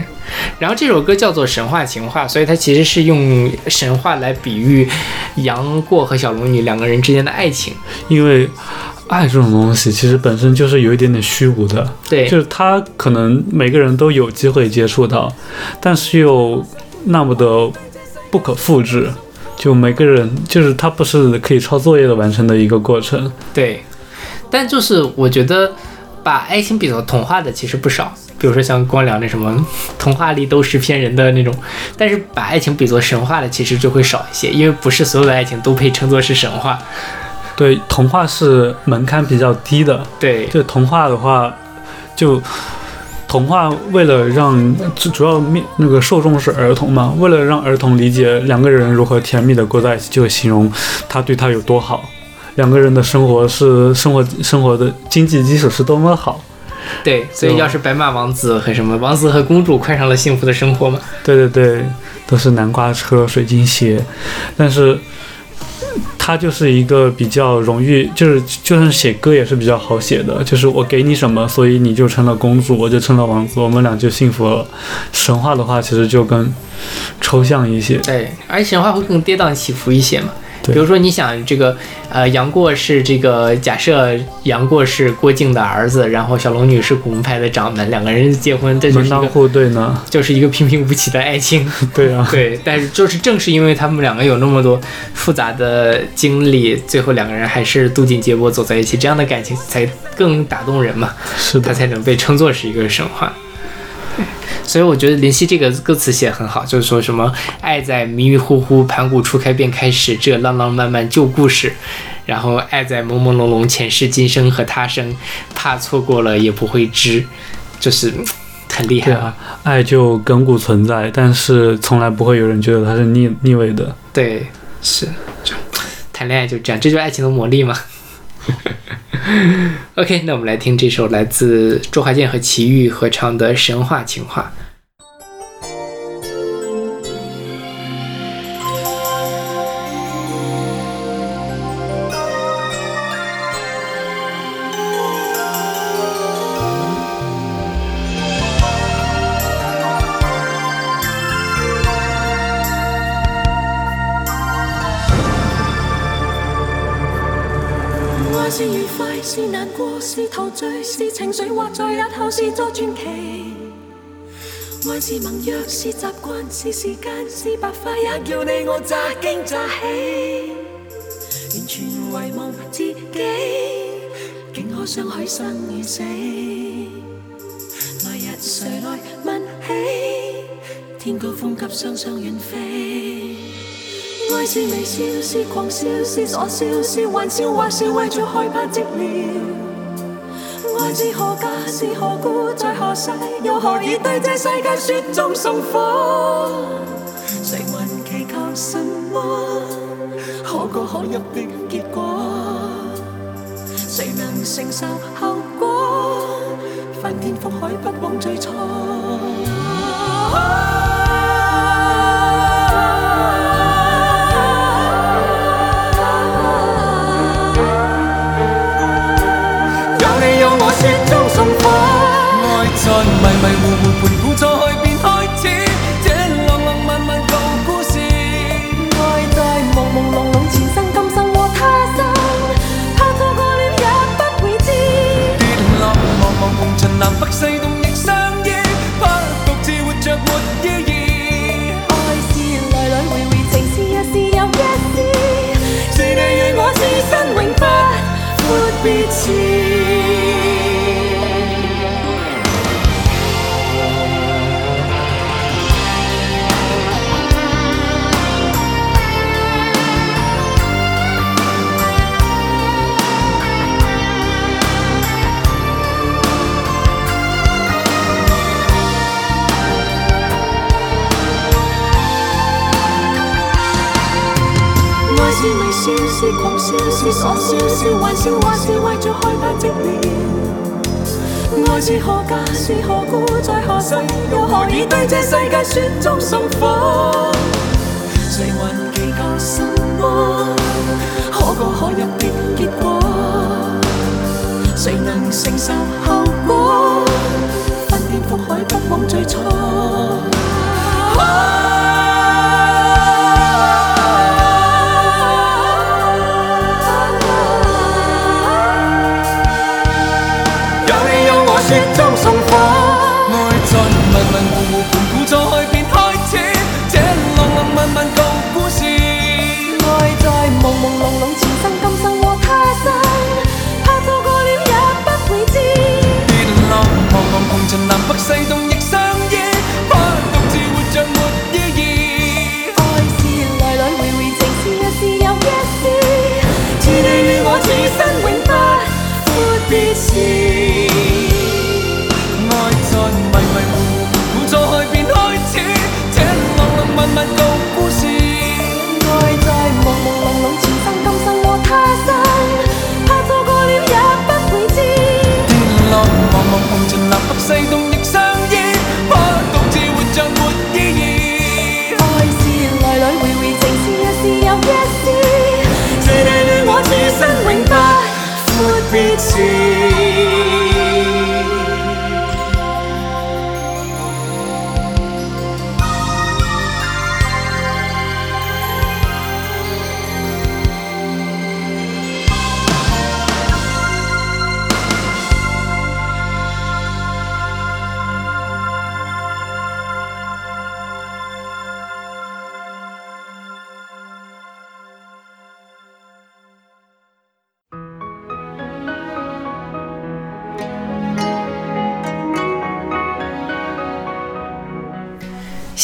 然后这首歌叫做《神话情话》，所以它其实是用神话来比喻杨过和小龙女两个人之间的爱情。因为爱这种东西其实本身就是有一点点虚无的，对，就是他可能每个人都有机会接触到，但是又那么的不可复制。就每个人，就是它不是可以抄作业的完成的一个过程。对，但就是我觉得把爱情比作童话的其实不少，比如说像光良那什么童话里都是骗人的那种，但是把爱情比作神话的其实就会少一些，因为不是所有的爱情都被称作是神话。对，童话是门槛比较低的。对，就童话的话，就童话为了让主主要面那个受众是儿童嘛，为了让儿童理解两个人如何甜蜜的过在一起，就形容他对他有多好，两个人的生活是生活生活的经济基础是多么好。对，所以要是白马王子和什么王子和公主快上了幸福的生活嘛，对对对，都是南瓜车、水晶鞋，但是他就是一个比较容易，就是就算写歌也是比较好写的，就是我给你什么，所以你就成了公主，我就成了王子，我们俩就幸福了。神话的话，其实就更抽象一些。对，而且神话会更跌宕起伏一些嘛。对比如说，你想这个，呃，杨过是这个假设杨过是郭靖的儿子，然后小龙女是古墓派的掌门，两个人结婚，这就是一个门当户对呢？就是一个平平无奇的爱情。对啊，对，但是就是正是因为他们两个有那么多复杂的经历，最后两个人还是渡尽劫波走在一起，这样的感情才更打动人嘛，是的，它才能被称作是一个神话。所以我觉得林夕这个歌词写得很好，就是说什么爱在迷迷糊糊、盘古初开便开始，这浪浪漫漫旧故事。然后爱在朦朦胧胧，前世今生和他生，怕错过了也不会知，就是嗯很厉害对啊，爱就亘古存在，但是从来不会有人觉得它是逆逆位的。对，是，就谈恋爱就这样，这就是爱情的魔力嘛。OK，那我们来听这首来自周华健和齐豫合唱的《神话情话》。是愉快，是難過，是陶醉，是情緒，或在日后是座傳奇。愛是盟約，是習慣，是時間，是白髮，也叫你我乍驚乍喜。完全遺忘自己，竟可相许生與死。來日誰來問起？天高風急，雙雙遠飛。愛是微笑，是狂笑，是傻笑，是玩笑，或是為着害怕寂寥。愛是何价，是何故，在何世，又何以對這世界雪中送火？誰還祈求什麼？可歌可泣的結果，誰能承受後果？翻天覆海，不枉最初。迷糊糊是狂笑，是傻笑，是玩笑，还是為着害怕寂寥。愛是何价，是何故，在何世，又何以對這世界雪中送火？誰還祈求什麼？可歌可泣的結果，誰能承受後果？翻天覆海，不枉最初。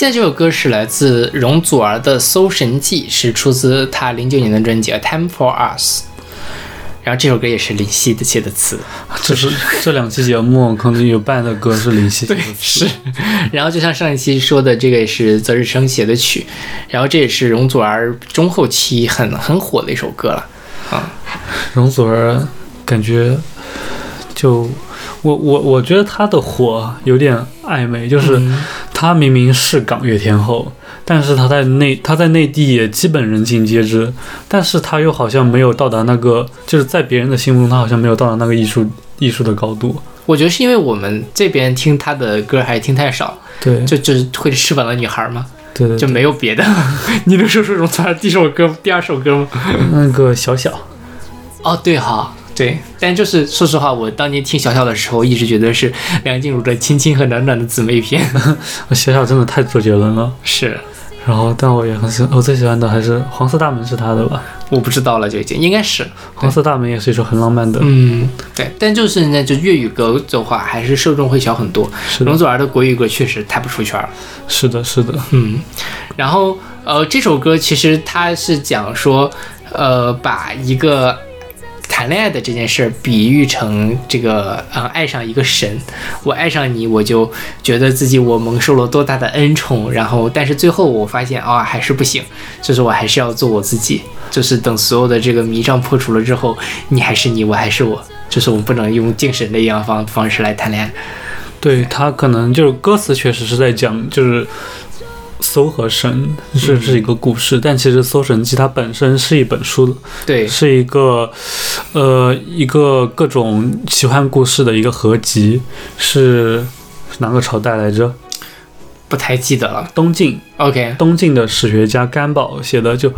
现在这首歌是来自容祖儿的《搜神记》，是出自她零九年的专辑《A Time for Us》。然后这首歌也是林夕的写的词，这是这两期节目可能有半的歌是林夕写的词，是。然后就像上一期说的，这个也是泽日生写的曲，然后这也是容祖儿中后期很很火的一首歌了啊。容祖儿感觉就我我我觉得她的火有点暧昧，就是她明明是港乐天后，但是她在内她在内地也基本人尽皆知，但是她又好像没有到达那个，就是在别人的心目中，她好像没有到达那个艺术艺术的高度。我觉得是因为我们这边听她的歌还听太少，对，就就是会翅膀的女孩嘛，对对，就没有别的。你能说说容祖儿第一首歌、第二首歌吗？那个小小。哦，对哈，对，但就是说实话，我当年听小小的时候，一直觉得是梁静茹的《亲亲》和《暖暖》的姊妹篇。小小真的太周杰伦了。是，然后，但我也很喜，我最喜欢的还是《黄色大门》是他的吧？我不知道了，就已经应该是。《黄色大门》也是一首很浪漫的。嗯，对，但就是呢，就粤语歌的话，还是受众会小很多。是容祖儿的国语歌确实太不出圈了。是的，是的。嗯，然后呃，这首歌其实它是讲说，呃，把一个谈恋爱的这件事儿比喻成这个呃爱上一个神，我爱上你，我就觉得自己我蒙受了多大的恩宠，然后但是最后我发现啊、还是不行，就是我还是要做我自己，就是等所有的这个迷障破除了之后，你还是你，我还是我，就是我们不能用敬神的一样方方式来谈恋爱。对他可能就是歌词确实是在讲，就是搜和神是是一个故事，但其实《搜神记》它本身是一本书，对，是一个呃一个各种奇幻故事的一个合集，是哪个朝代来着？不太记得了。东晋 OK，东晋的史学家甘宝写的，就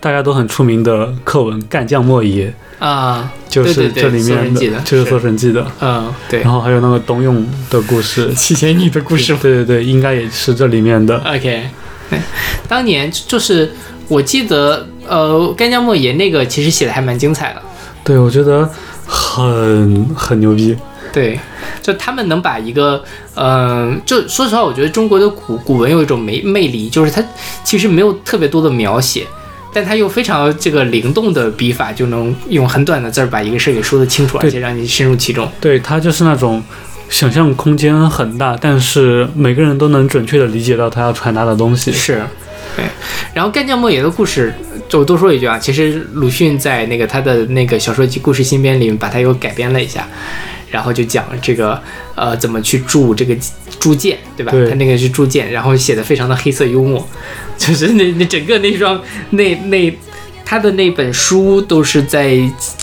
大家都很出名的课文《干将莫邪》。啊，就是这里面的就是《是搜神记》的，嗯，对然后还有那个冬泳的故事，七仙女的故事对对对，应该也是这里面的。OK，对，当年就是我记得，呃，干将莫邪那个其实写的还蛮精彩的。对，我觉得很很牛逼。对，就他们能把一个，嗯、就说实话，我觉得中国的古古文有一种魅魅力，就是它其实没有特别多的描写，但他又非常这个灵动的笔法，就能用很短的字儿把一个事儿给说得清楚，而且让你深入其中。对，他就是那种想象空间很大，但是每个人都能准确的理解到他要传达的东西。是，对。然后干将莫邪的故事，就我多说一句啊，其实鲁迅在那个他的那个小说集《故事新编》里面把它又改编了一下，然后就讲这个呃怎么去铸这个铸剑，对吧？对他那个是铸剑，然后写的非常的黑色幽默，就是那那整个那双那那他的那本书都是在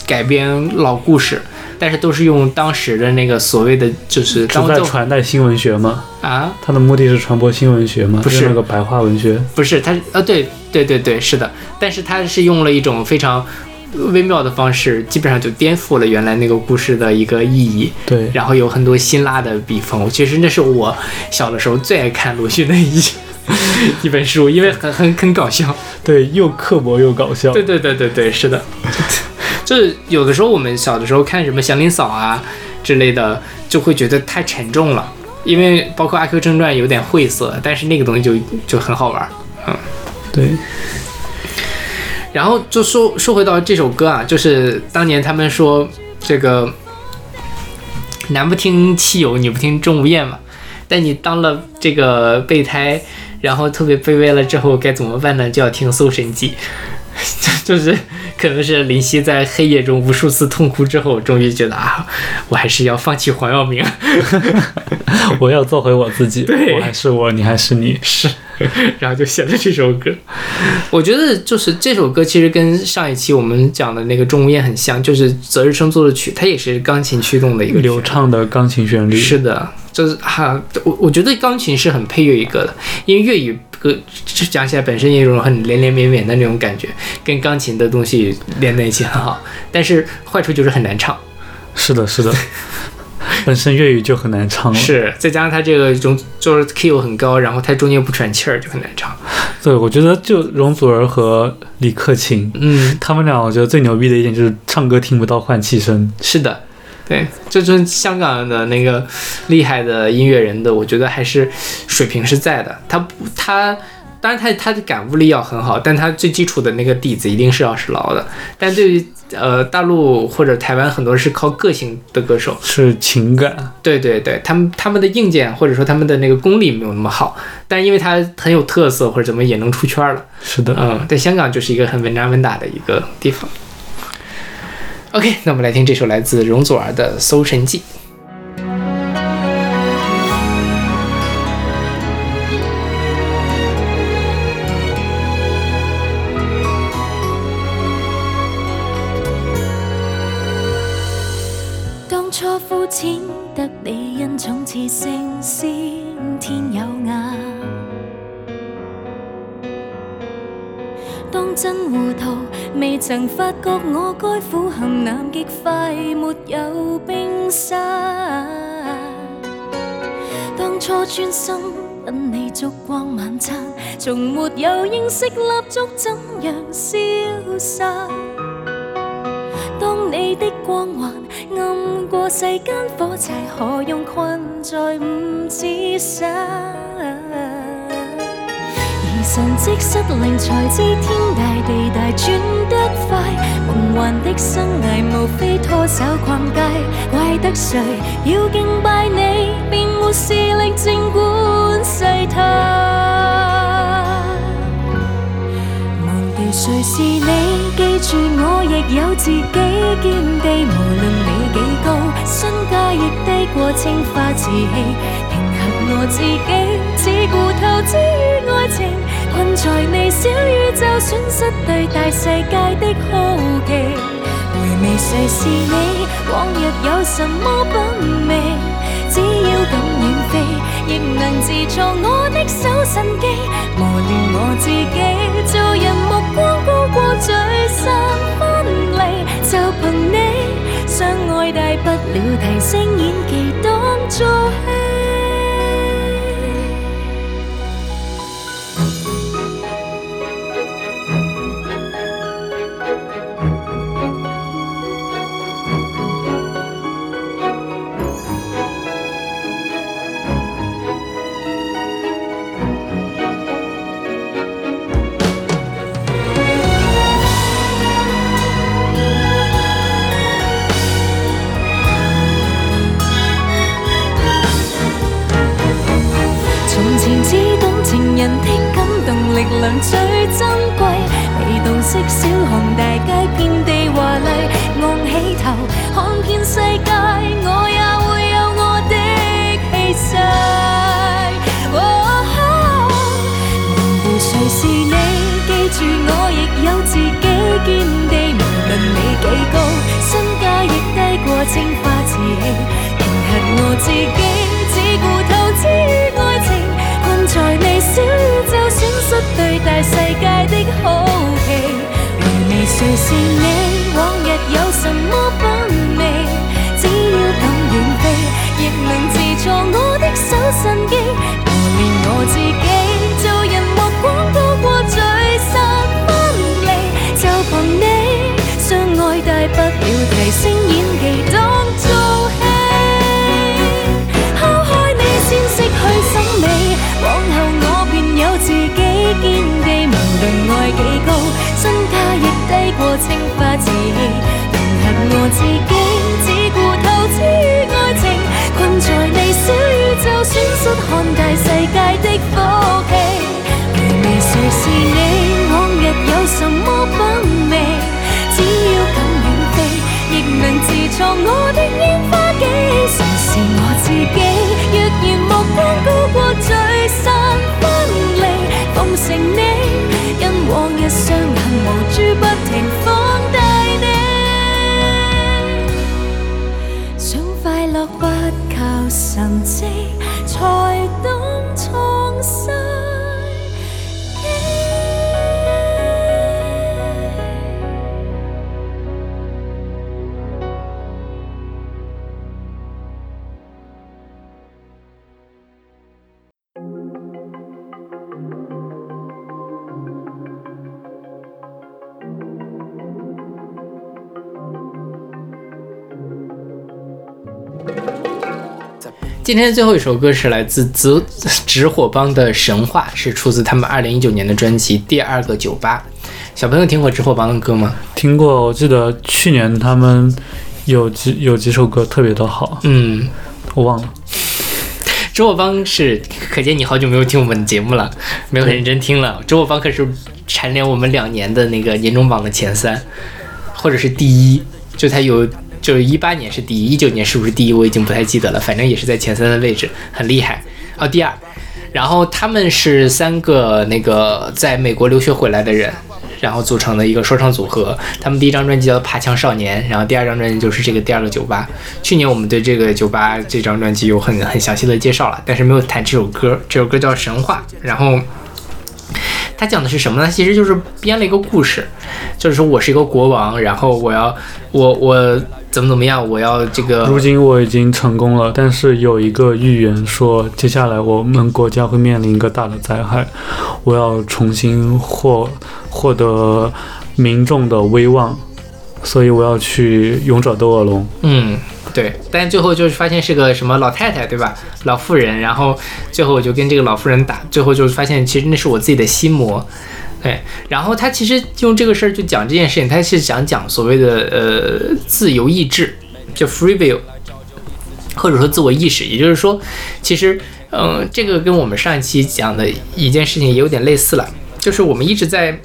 改编老故事。但是都是用当时的那个所谓的就是是在传代新文学吗？啊，他的目的是传播新文学吗？不是那个白话文学。不是，他啊，对对对对，是的，但是他是用了一种非常微妙的方式，基本上就颠覆了原来那个故事的一个意义，对，然后有很多辛辣的笔锋。其实那是我小的时候最爱看鲁迅的一 一本书，因为很很很搞笑。对，又刻薄又搞笑。对对对对对，是的，就是有的时候我们小的时候看什么祥林嫂啊之类的，就会觉得太沉重了，因为包括《阿 Q 正传》有点晦涩，但是那个东西就就很好玩。嗯，对，然后就说说回到这首歌啊，就是当年他们说这个男不听妻友，女不听钟无艳嘛，但你当了这个备胎，然后特别卑微了之后该怎么办呢？就要听《搜神记》，就是可能是林夕在黑夜中无数次痛哭之后，终于觉得啊，我还是要放弃黄耀明。我要做回我自己，对我还是我，你还是你。是，然后就写了这首歌。我觉得就是这首歌其实跟上一期我们讲的那个《钟无艳》很像，就是择日生作的曲，它也是钢琴驱动的一个流畅的钢琴旋律。是的，就是哈、我我觉得钢琴是很配粤语歌的，因为粤语歌讲起来本身也有很连连绵绵的那种感觉，跟钢琴的东西连在一起很好，但是坏处就是很难唱。是的，是的，本身粤语就很难唱了。是，再加上它这个容就是 key 又很高，然后它中间不喘气儿，就很难唱。对，我觉得就容祖儿和李克勤，嗯，他们俩我觉得最牛逼的一点就是唱歌听不到换气声。是的，对，这就是香港的那个厉害的音乐人的，我觉得还是水平是在的。他不，他当然他他的感悟力要很好，但他最基础的那个底子一定是要是牢的。但对于呃大陆或者台湾很多是靠个性的歌手，是情感，对对对，他们他们的硬件或者说他们的那个功力没有那么好，但是因为他很有特色或者怎么也能出圈了。是的，嗯，在香港就是一个很稳扎稳打的一个地方。OK，那我们来听这首来自容祖儿的《搜神记》。当初膚淺得你因寵似星先天有眼，当真糊塗未曾發覺我該苦含南極快沒有冰山。當初專心等你燭光晚餐，從沒有認識蠟燭怎樣消散。當你的光環暗過世間火柴，何用困在五指山？而神蹟失靈，才知天大地大轉得快。夢幻的生涯，無非拖手逛街，怪得誰要敬拜你，便沒視力靜觀世態。忘掉誰是你，記住我亦有自己見地。無論你幾高，身價亦低過青花瓷器。平衡我自己，只顧投資於愛情，困在你小宇宙，損失對大世界的好奇。回味誰是你，往日有什麼品味？只要敢遠飛，亦能自創我的手神機，磨練我自己。做人目光高過聚散分離，就憑你相愛大不了提升演技當做戲。人的感動，力量最珍貴。未洞悉小巷大街遍地華麗，昂起頭看遍世界，我也會有我的氣勢。哦忘掉誰是你，記住我亦有自己見地。無論你幾高，身價亦低過青花瓷器。平衡我自己，只顧投資於愛情，困在你小宇宙，損失對大世界的好奇。回味誰是你，往日有什麼品味？只要敢遠飛，亦能自創我的手神機，磨練我自己。做人目光高過聚散分離，就憑你相愛大不了提升演技論愛幾高，身价亦低過青花瓷器。平衡我自己，只顧投資於愛情，困在你小宇宙，損失看大世界的福氣。回味誰是你，往日有什麼品味？只要敢遠飛，亦能自創我的煙花機。誰是我自己？若然目光高過聚散分離，奉承你，往日双眼无珠不停放大你。想快乐不靠神迹，今天最后一首歌是来自紫纸火帮的《神话》，是出自他们二零一九年的专辑《第二个酒吧》。小朋友听过纸火帮的歌吗？听过，我记得去年他们有几有几首歌特别的好，嗯，我忘了。纸火帮是，可见你好久没有听我们的节目了，没有很认真听了。纸火帮可是蝉联我们两年的那个年终榜的前三，或者是第一，就他有。就是一八年是第一，一九年是不是第一？我已经不太记得了，反正也是在前三的位置，很厉害。哦，第二。然后他们是三个那个在美国留学回来的人，然后组成的一个说唱组合。他们第一张专辑叫《爬墙少年》，然后第二张专辑就是这个第二个酒吧。去年我们对这个酒吧这张专辑有很很详细的介绍了，但是没有谈这首歌。这首歌叫《神话》，然后他讲的是什么呢？其实就是编了一个故事，就是说我是一个国王，然后我要我我怎么怎么样，我要这个如今我已经成功了，但是有一个预言说，接下来我们国家会面临一个大的灾害，我要重新获获得民众的威望，所以我要去勇者斗恶龙。嗯，对，但最后就是发现是个什么老太太，对吧？老妇人，然后最后我就跟这个老妇人打，最后就发现其实那是我自己的心魔。对，然后他其实用这个事儿就讲这件事情，他是想讲所谓的呃自由意志，就 free will，或者说自我意识，也就是说，其实嗯、这个跟我们上一期讲的一件事情也有点类似了，就是我们一直在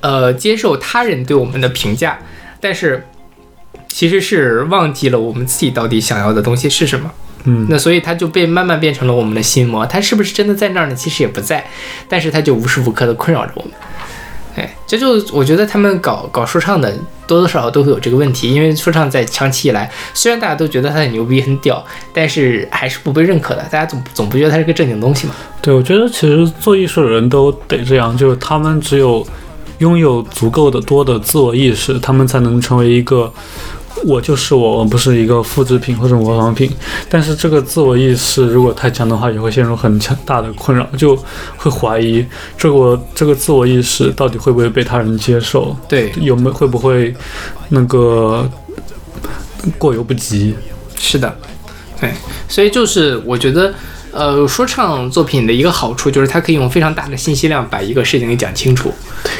呃接受他人对我们的评价，但是其实是忘记了我们自己到底想要的东西是什么。嗯，那所以它就被慢慢变成了我们的心魔。它是不是真的在那儿呢？其实也不在，但是它就无时无刻的困扰着我们。哎，这就我觉得他们搞搞说唱的多多少少都会有这个问题，因为说唱在长期以来，虽然大家都觉得他很牛逼很屌，但是还是不被认可的。大家总总不觉得他是个正经东西嘛。对，我觉得其实做艺术的人都得这样，就是他们只有拥有足够的多的自我意识，他们才能成为一个我就是我，我不是一个复制品或者模仿品。但是这个自我意识如果太强的话，也会陷入很强大的困扰，就会怀疑这个这个自我意识到底会不会被他人接受，对，有没有会不会那个过犹不及。是的，对，所以就是我觉得，呃，说唱作品的一个好处就是它可以用非常大的信息量把一个事情给讲清楚。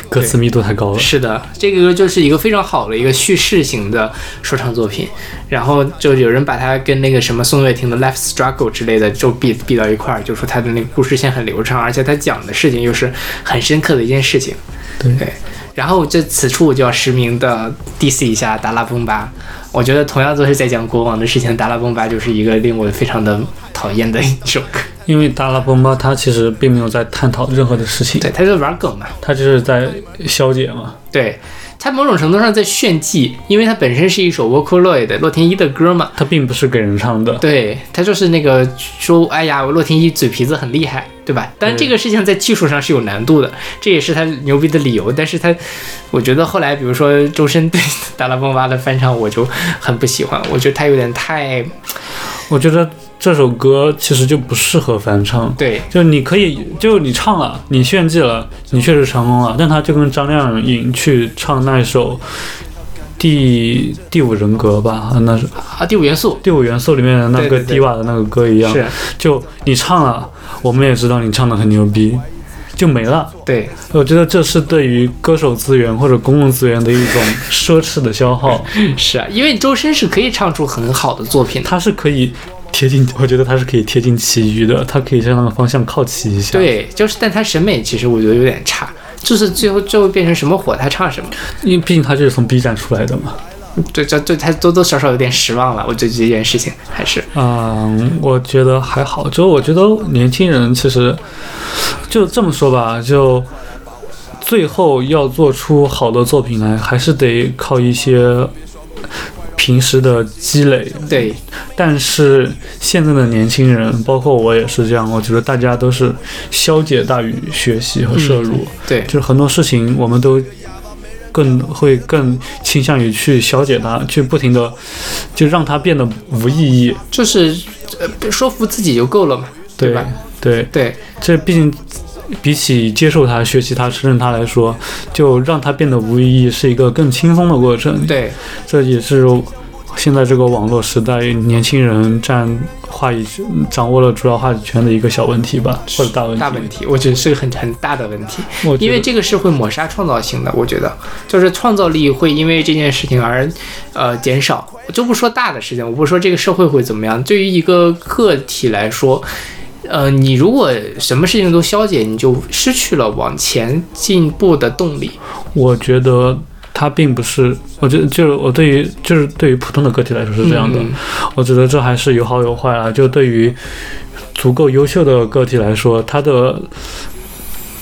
歌词密度太高了。是的，这个就是一个非常好的一个叙事型的说唱作品。然后就有人把它跟那个什么宋岳庭的《Life Struggle》之类的就比比到一块儿，就说他的那个故事线很流畅，而且他讲的事情又是很深刻的一件事情。对对。然后这此处我就要实名的 diss 一下达拉崩巴。我觉得同样都是在讲国王的事情，达拉崩巴就是一个令我非常的讨厌的一首歌。因为达拉崩巴他其实并没有在探讨任何的事情，对，他就玩梗嘛，他就是在消解嘛。对，他某种程度上在炫技，因为他本身是一首 Vocaloid 洛天依的歌嘛，他并不是给人唱的。对他就是那个说，哎呀，我洛天依嘴皮子很厉害，对吧？但这个事情在技术上是有难度的，这也是他牛逼的理由。但是他，我觉得后来比如说周深对达拉崩吧的翻唱，我就很不喜欢，我觉得他有点太，我觉得这首歌其实就不适合翻唱。对，就你可以，就你唱了，你炫技了，你确实成功了，但他就跟张靓颖去唱那首。第第五人格吧，那是啊，第五元素，第五元素里面的那个迪瓦的那个歌一样，是，就你唱了，我们也知道你唱的很牛逼，就没了。对，我觉得这是对于歌手资源或者公共资源的一种奢侈的消耗。是啊，因为周深是可以唱出很好的作品，他是可以贴近，我觉得他是可以贴近其余的，他可以向那个方向靠齐一下。对，就是，但他审美其实我觉得有点差。就是最后最后变成什么火他唱什么，因为毕竟他就是从 B 站出来的嘛。对，这对他多多少少有点失望了。我对这件事情还是，嗯，我觉得还好。就我觉得年轻人其实就这么说吧，就最后要做出好的作品来，还是得靠一些平时的积累。对，但是现在的年轻人，包括我也是这样，我觉得大家都是消解大于学习和摄入。嗯、对，就是很多事情我们都更会更倾向于去消解它，去不停的就让它变得无意义。就是呃说服自己就够了嘛，对吧？对对，这毕竟。比起接受它、学习它、承认它来说，就让它变得无意义是一个更轻松的过程。对，这也是现在这个网络时代，年轻人占话语掌握了主要话语权的一个小问题吧，或者大问题。大问题，我觉得是个很很大的问题，因为这个是会抹杀创造性的。我觉得，就是创造力会因为这件事情而呃减少。我就不说大的事情，我不说这个社会会怎么样，对于一个个体来说。呃，你如果什么事情都消解，你就失去了往前进步的动力。我觉得它并不是，我觉得就是我对于就是对于普通的个体来说是这样的。嗯、我觉得这还是有好有坏啊。就对于足够优秀的个体来说，他的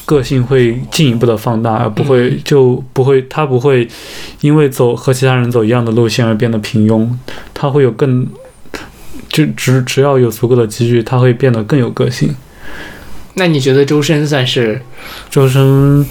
个性会进一步的放大，而不会、嗯、就不会他不会因为走和其他人走一样的路线而变得平庸，他会有更。就只只要有足够的机遇，他会变得更有个性。那你觉得周深算是？周深，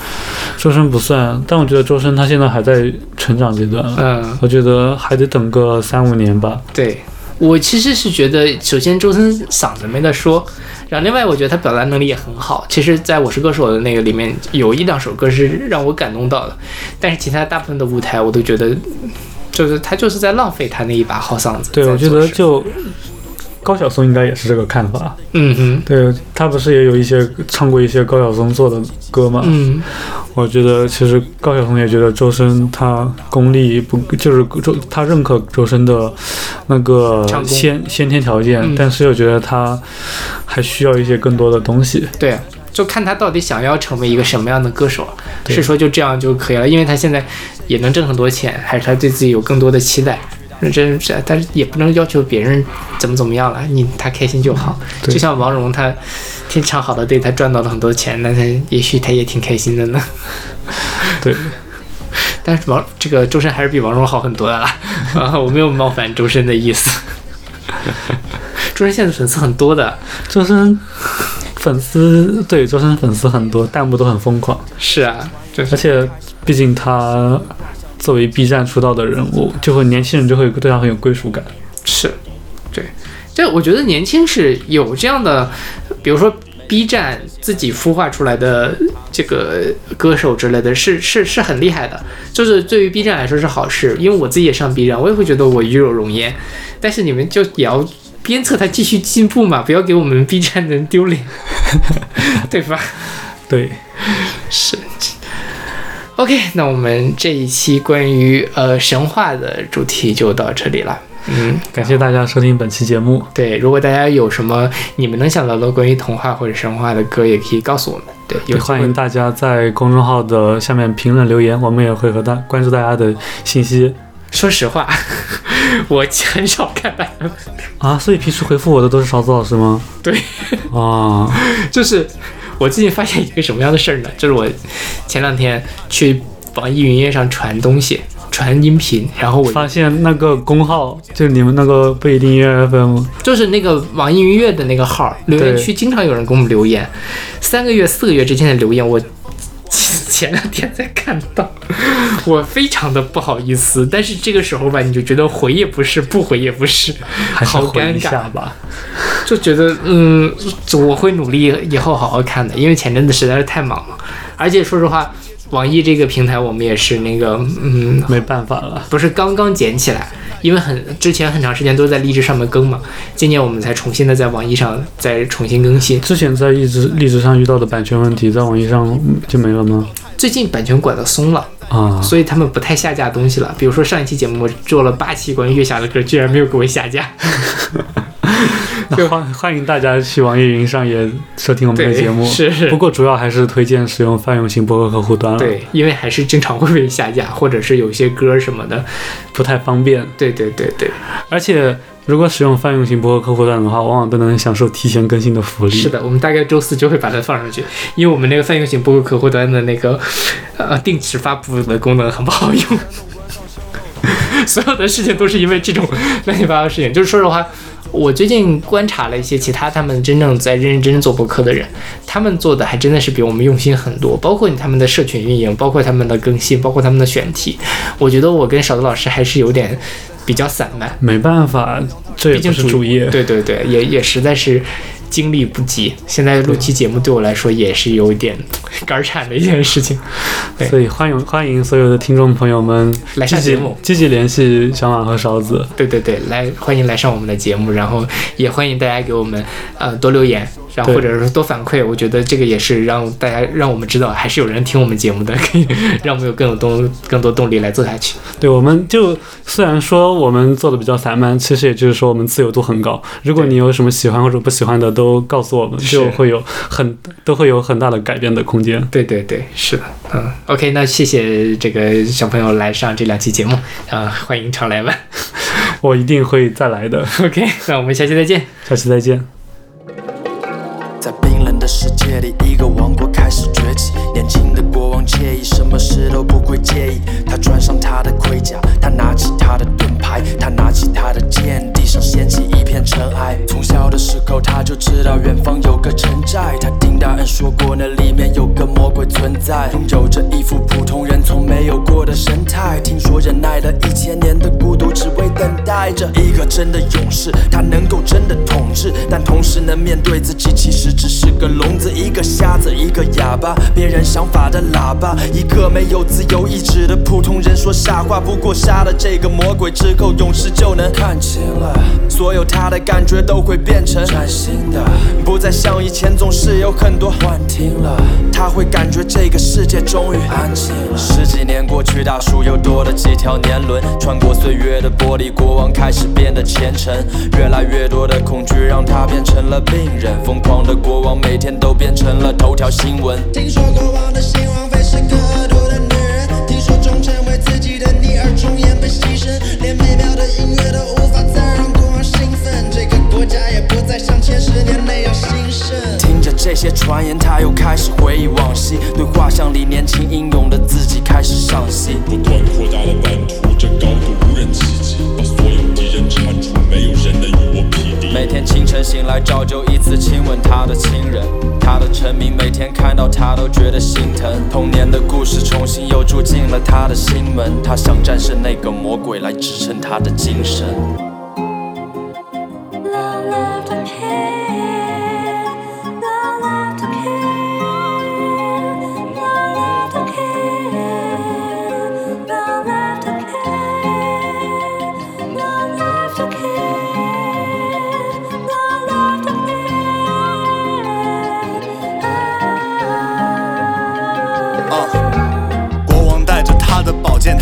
周深不算，但我觉得周深他现在还在成长阶段，嗯，我觉得还得等个三五年吧。对我其实是觉得，首先周深嗓子没得说，然后另外我觉得他表达能力也很好。其实，在我是歌手的那个里面，有一两首歌是让我感动到的，但是其他大部分的舞台我都觉得，就是他就是在浪费他那一把好嗓子。对，我觉得就高晓松应该也是这个看法。嗯哼，对他不是也有一些唱过一些高晓松做的歌吗？嗯，我觉得其实高晓松也觉得周深他功力不就是周他认可周深的那个先先天条件，嗯但是又觉得他还需要一些更多的东西。对啊，就看他到底想要成为一个什么样的歌手，是说就这样就可以了，因为他现在也能挣很多钱，还是他对自己有更多的期待。这这，但是也不能要求别人怎么怎么样了，你他开心就好。就像王蓉，他天唱好的，对他赚到了很多钱，那他也许他也挺开心的呢。对，但是王这个周深还是比王蓉好很多的啦。啊，我没有冒犯周深的意思。周深现在粉丝很多的，周深粉丝对周深粉丝很多，弹幕都很疯狂，是啊，就是而且毕竟他作为 B 站出道的人物，就会年轻人就会对他很有归属感。是，对，这我觉得年轻是有这样的，比如说 B 站自己孵化出来的这个歌手之类的，是是是很厉害的。就是对于 B 站来说是好事，因为我自己也上 B 站，我也会觉得我与有荣焉。但是你们就也要鞭策他继续进步嘛，不要给我们 B 站的人丢脸，对吧？对，是。OK，那我们这一期关于呃神话的主题就到这里了。嗯，感谢大家收听本期节目。对，如果大家有什么你们能想到的关于童话或者神话的歌，也可以告诉我们。对，也欢迎大家在公众号的下面评论留言，我们也会和大关注大家的信息说实话，我很少看大家，啊。所以平时回复我的都是勺子老师吗？对，啊，就是我最近发现一个什么样的事儿呢？就是我前两天去网易云音乐上传东西，传音频，然后我发现那个公号就是你们那个不一定音乐 FM，就是那个网易云音乐的那个号留言区，经常有人给我们留言，三个月、四个月之前的留言，我前两天才看到，我非常的不好意思。但是这个时候吧，你就觉得回也不是，不回也不是，好尴尬下吧。就觉得嗯，我会努力以后好好看的，因为前阵子实在是太忙了，而且说实话。网易这个平台，我们也是那个，嗯，没办法了，不是刚刚捡起来，因为很之前很长时间都在荔枝上面更嘛，今年我们才重新的在网易上再重新更新。之前在荔枝荔枝上遇到的版权问题，在网易上嗯就没了吗？最近版权管得松了，啊，所以他们不太下架东西了。比如说上一期节目我做了八期关于月下的歌，居然没有给我下架。就欢欢迎大家去网易云上也收听我们的节目。是是不过主要还是推荐使用泛用型博客客户端了，，对，因为还是经常会被下架，或者是有些歌什么的。不太方便。对对对对，而且如果使用泛用型博客客户端的话，往往都能享受提前更新的福利。是的，我们大概周四就会把它放上去，因为我们那个泛用型博客客户端的那个呃定时发布的功能很不好用。所有的事情都是因为这种乱七八糟的事情。就是说实话，我最近观察了一些其他他们真正在认认真真做博客的人，他们做的还真的是比我们用心很多，包括他们的社群运营，包括他们的更新，包括他们的选题。我觉得我跟勺子老师还是有点比较散漫，没办法，这也毕竟不是主业。对对对，也也实在是精力不济。现在录期节目对我来说也是有一点 肝儿颤的一件事情。对所以欢迎欢迎所有的听众朋友们来上节目积极联系小马和勺子。对对对，来欢迎来上我们的节目，然后也欢迎大家给我们呃多留言，然后或者说多反馈。我觉得这个也是让大家让我们知道还是有人听我们节目的，可以让我们有更有动更多动力来做下去。对，我们就虽然说我们做的比较散漫，其实也就是说我们自由度很高。如果你有什么喜欢或者不喜欢的，都告诉我们，就会有很都会有很大的改变的空间。对对对，是的，嗯，OK，那谢谢这个小朋友来上这两期节目，啊、欢迎常来吧。我一定会再来的。OK，那我们下期再见。下期再见。里，一个王国开始崛起。年轻的国王惬意，什么事都不会介意。他穿上他的盔甲，他拿起他的盾牌，他拿起他的剑，地上掀起一片尘埃。从小的时候他就知道远方有个城寨，他听大恩在，拥有着一副普通人从没有过的神态。听说忍耐了一千年的孤独，只为等待着一个真的勇士，他能够真的统治，但同时能面对自己，其实只是个聋子，一个，哑巴，别人想法的喇叭，一个没有自由意志的普通人说傻话。不过杀了这个魔鬼之后，勇士就能看清了，所有他的感觉都会变成崭新的，不再像以前总是有很多幻听了。他会感觉这个世界终于安静了。十几年过去，大树又多了几条年轮，穿过岁月的玻璃，国王开始变得虔诚。越来越多的恐惧让他变成了病人，疯狂的国王每天都变成了头条新闻。听说国王的新王妃是个恶毒的女人，听说忠诚为自己的你而忠言被牺牲，连美妙的音乐都无法再让国王兴奋，这个国家也不再像前十年那样兴盛。听着这些传言，他又开始回忆往昔，对画像里年轻英勇的自己开始上戏。不断扩大了版图，这高度无人企及，把所有敌人铲除。每天清晨醒来，照旧一次亲吻他的亲人，他的臣民每天看到他都觉得心疼。童年的故事重新又住进了他的心门，他想战胜那个魔鬼来支撑他的精神。Love, love,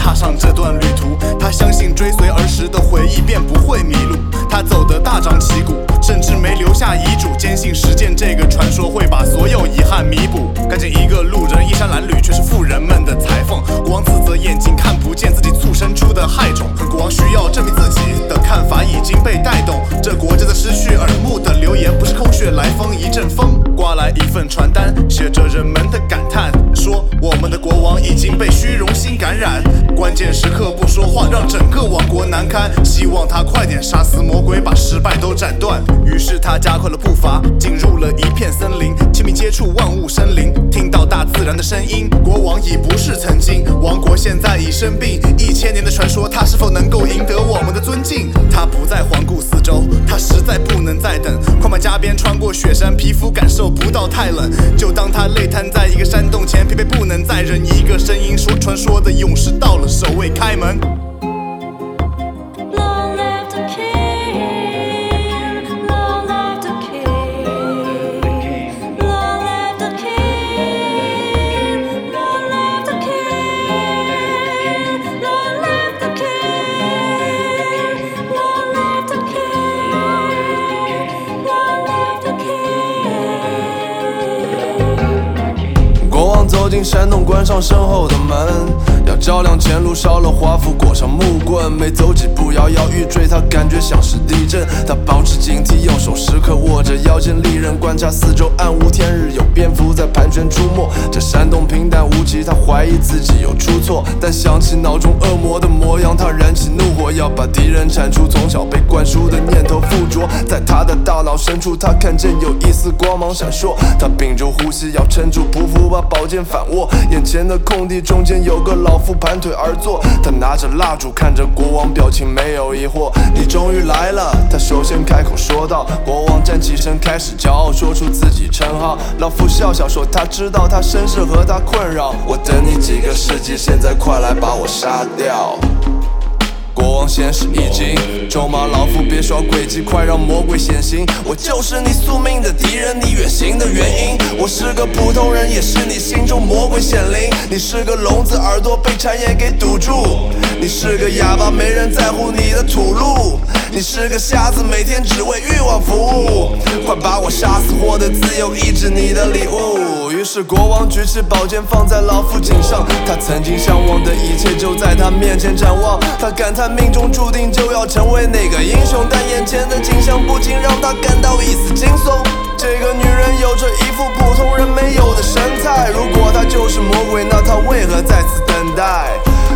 踏上这段旅途，他相信追随儿时的回忆便不会迷路。他走得大张旗鼓，甚至没留下遗嘱，坚信实践这个传说会把所有遗憾弥补。看见一个路人衣衫褴褛，却是富人们的裁缝。国王自责眼睛看不见自己促生出的害种，可国王需要证明自己的看法已经被带动。这国家在失去耳目的流言，不是空穴来风，一阵风刮来一份传单，写着人们的感叹，说我们的国王已经被虚荣心感染，关键时刻不说话，让整个王国难堪。希望他快点杀死魔鬼，把失败都斩断。于是他加快了步伐，进入了一片森林，亲密接触万物生灵，听到大自然的声音。国王已不是曾经，王国现在已生病。一千年的传说，他是否能够赢得我们的尊敬？他不再环顾四周，他实在不能再等。快马加鞭穿过雪山，皮肤感受不到太冷。就当他累瘫在一个山洞前，疲惫不能再忍，一个声音说：“传说的勇士到了，守卫开门，国王走进山洞，关上身后的门。照亮前路，烧了华服，裹上木棍，每走几步摇摇欲坠，他感觉像是地震。他保持警惕，右手时刻握着腰间利刃，观察四周，暗无天日，有蝙蝠在盘旋出没。这山洞平淡无奇，他怀疑自己有出错，但想起脑中恶魔的模样，他燃起怒火，要把敌人铲除。从小被灌输的念头附着在他的大脑深处，他看见有一丝光芒闪烁，他屏住呼吸，要撑住匍匐，把宝剑反握。眼前的空地中间有个老妇盘腿而坐，他拿着蜡烛看着国王，表情没有疑惑。你终于来了，他首先开口说道。国王站起身，开始骄傲说出自己称号。老妇笑笑说，他知道他身世和他困扰。我等你几个世纪，现在快来把我杀掉。国王先是一惊，咒骂老夫别耍诡计，快让魔鬼显形！我就是你宿命的敌人，你远行的原因。我是个普通人，也是你心中魔鬼显灵。你是个聋子，耳朵被谗言给堵住；你是个哑巴，没人在乎你的吐露；你是个瞎子，每天只为欲望服务。快把我杀死，获得自由意志，你的礼物。是国王举起宝剑放在老妇颈上，他曾经向往的一切就在他面前展望。他感叹命中注定就要成为那个英雄，但眼前的景象不禁让他感到一丝惊悚。这个女人有着一副普通人没有的神态，如果她就是魔鬼，那她为何在此等待？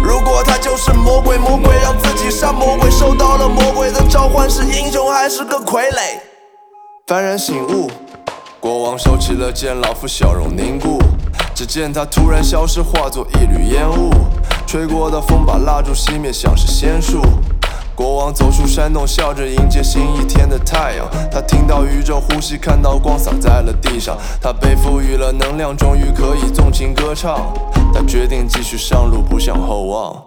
如果她就是魔鬼，魔鬼让自己杀魔鬼，受到了魔鬼的召唤，是英雄还是个傀儡？幡然醒悟。国王收起了剑，老妇笑容凝固。只见他突然消失，化作一缕烟雾。吹过的风把蜡烛熄灭，像是仙术。国王走出山洞，笑着迎接新一天的太阳。他听到宇宙呼吸，看到光洒在了地上。他被赋予了能量，终于可以纵情歌唱。他决定继续上路，不向后望。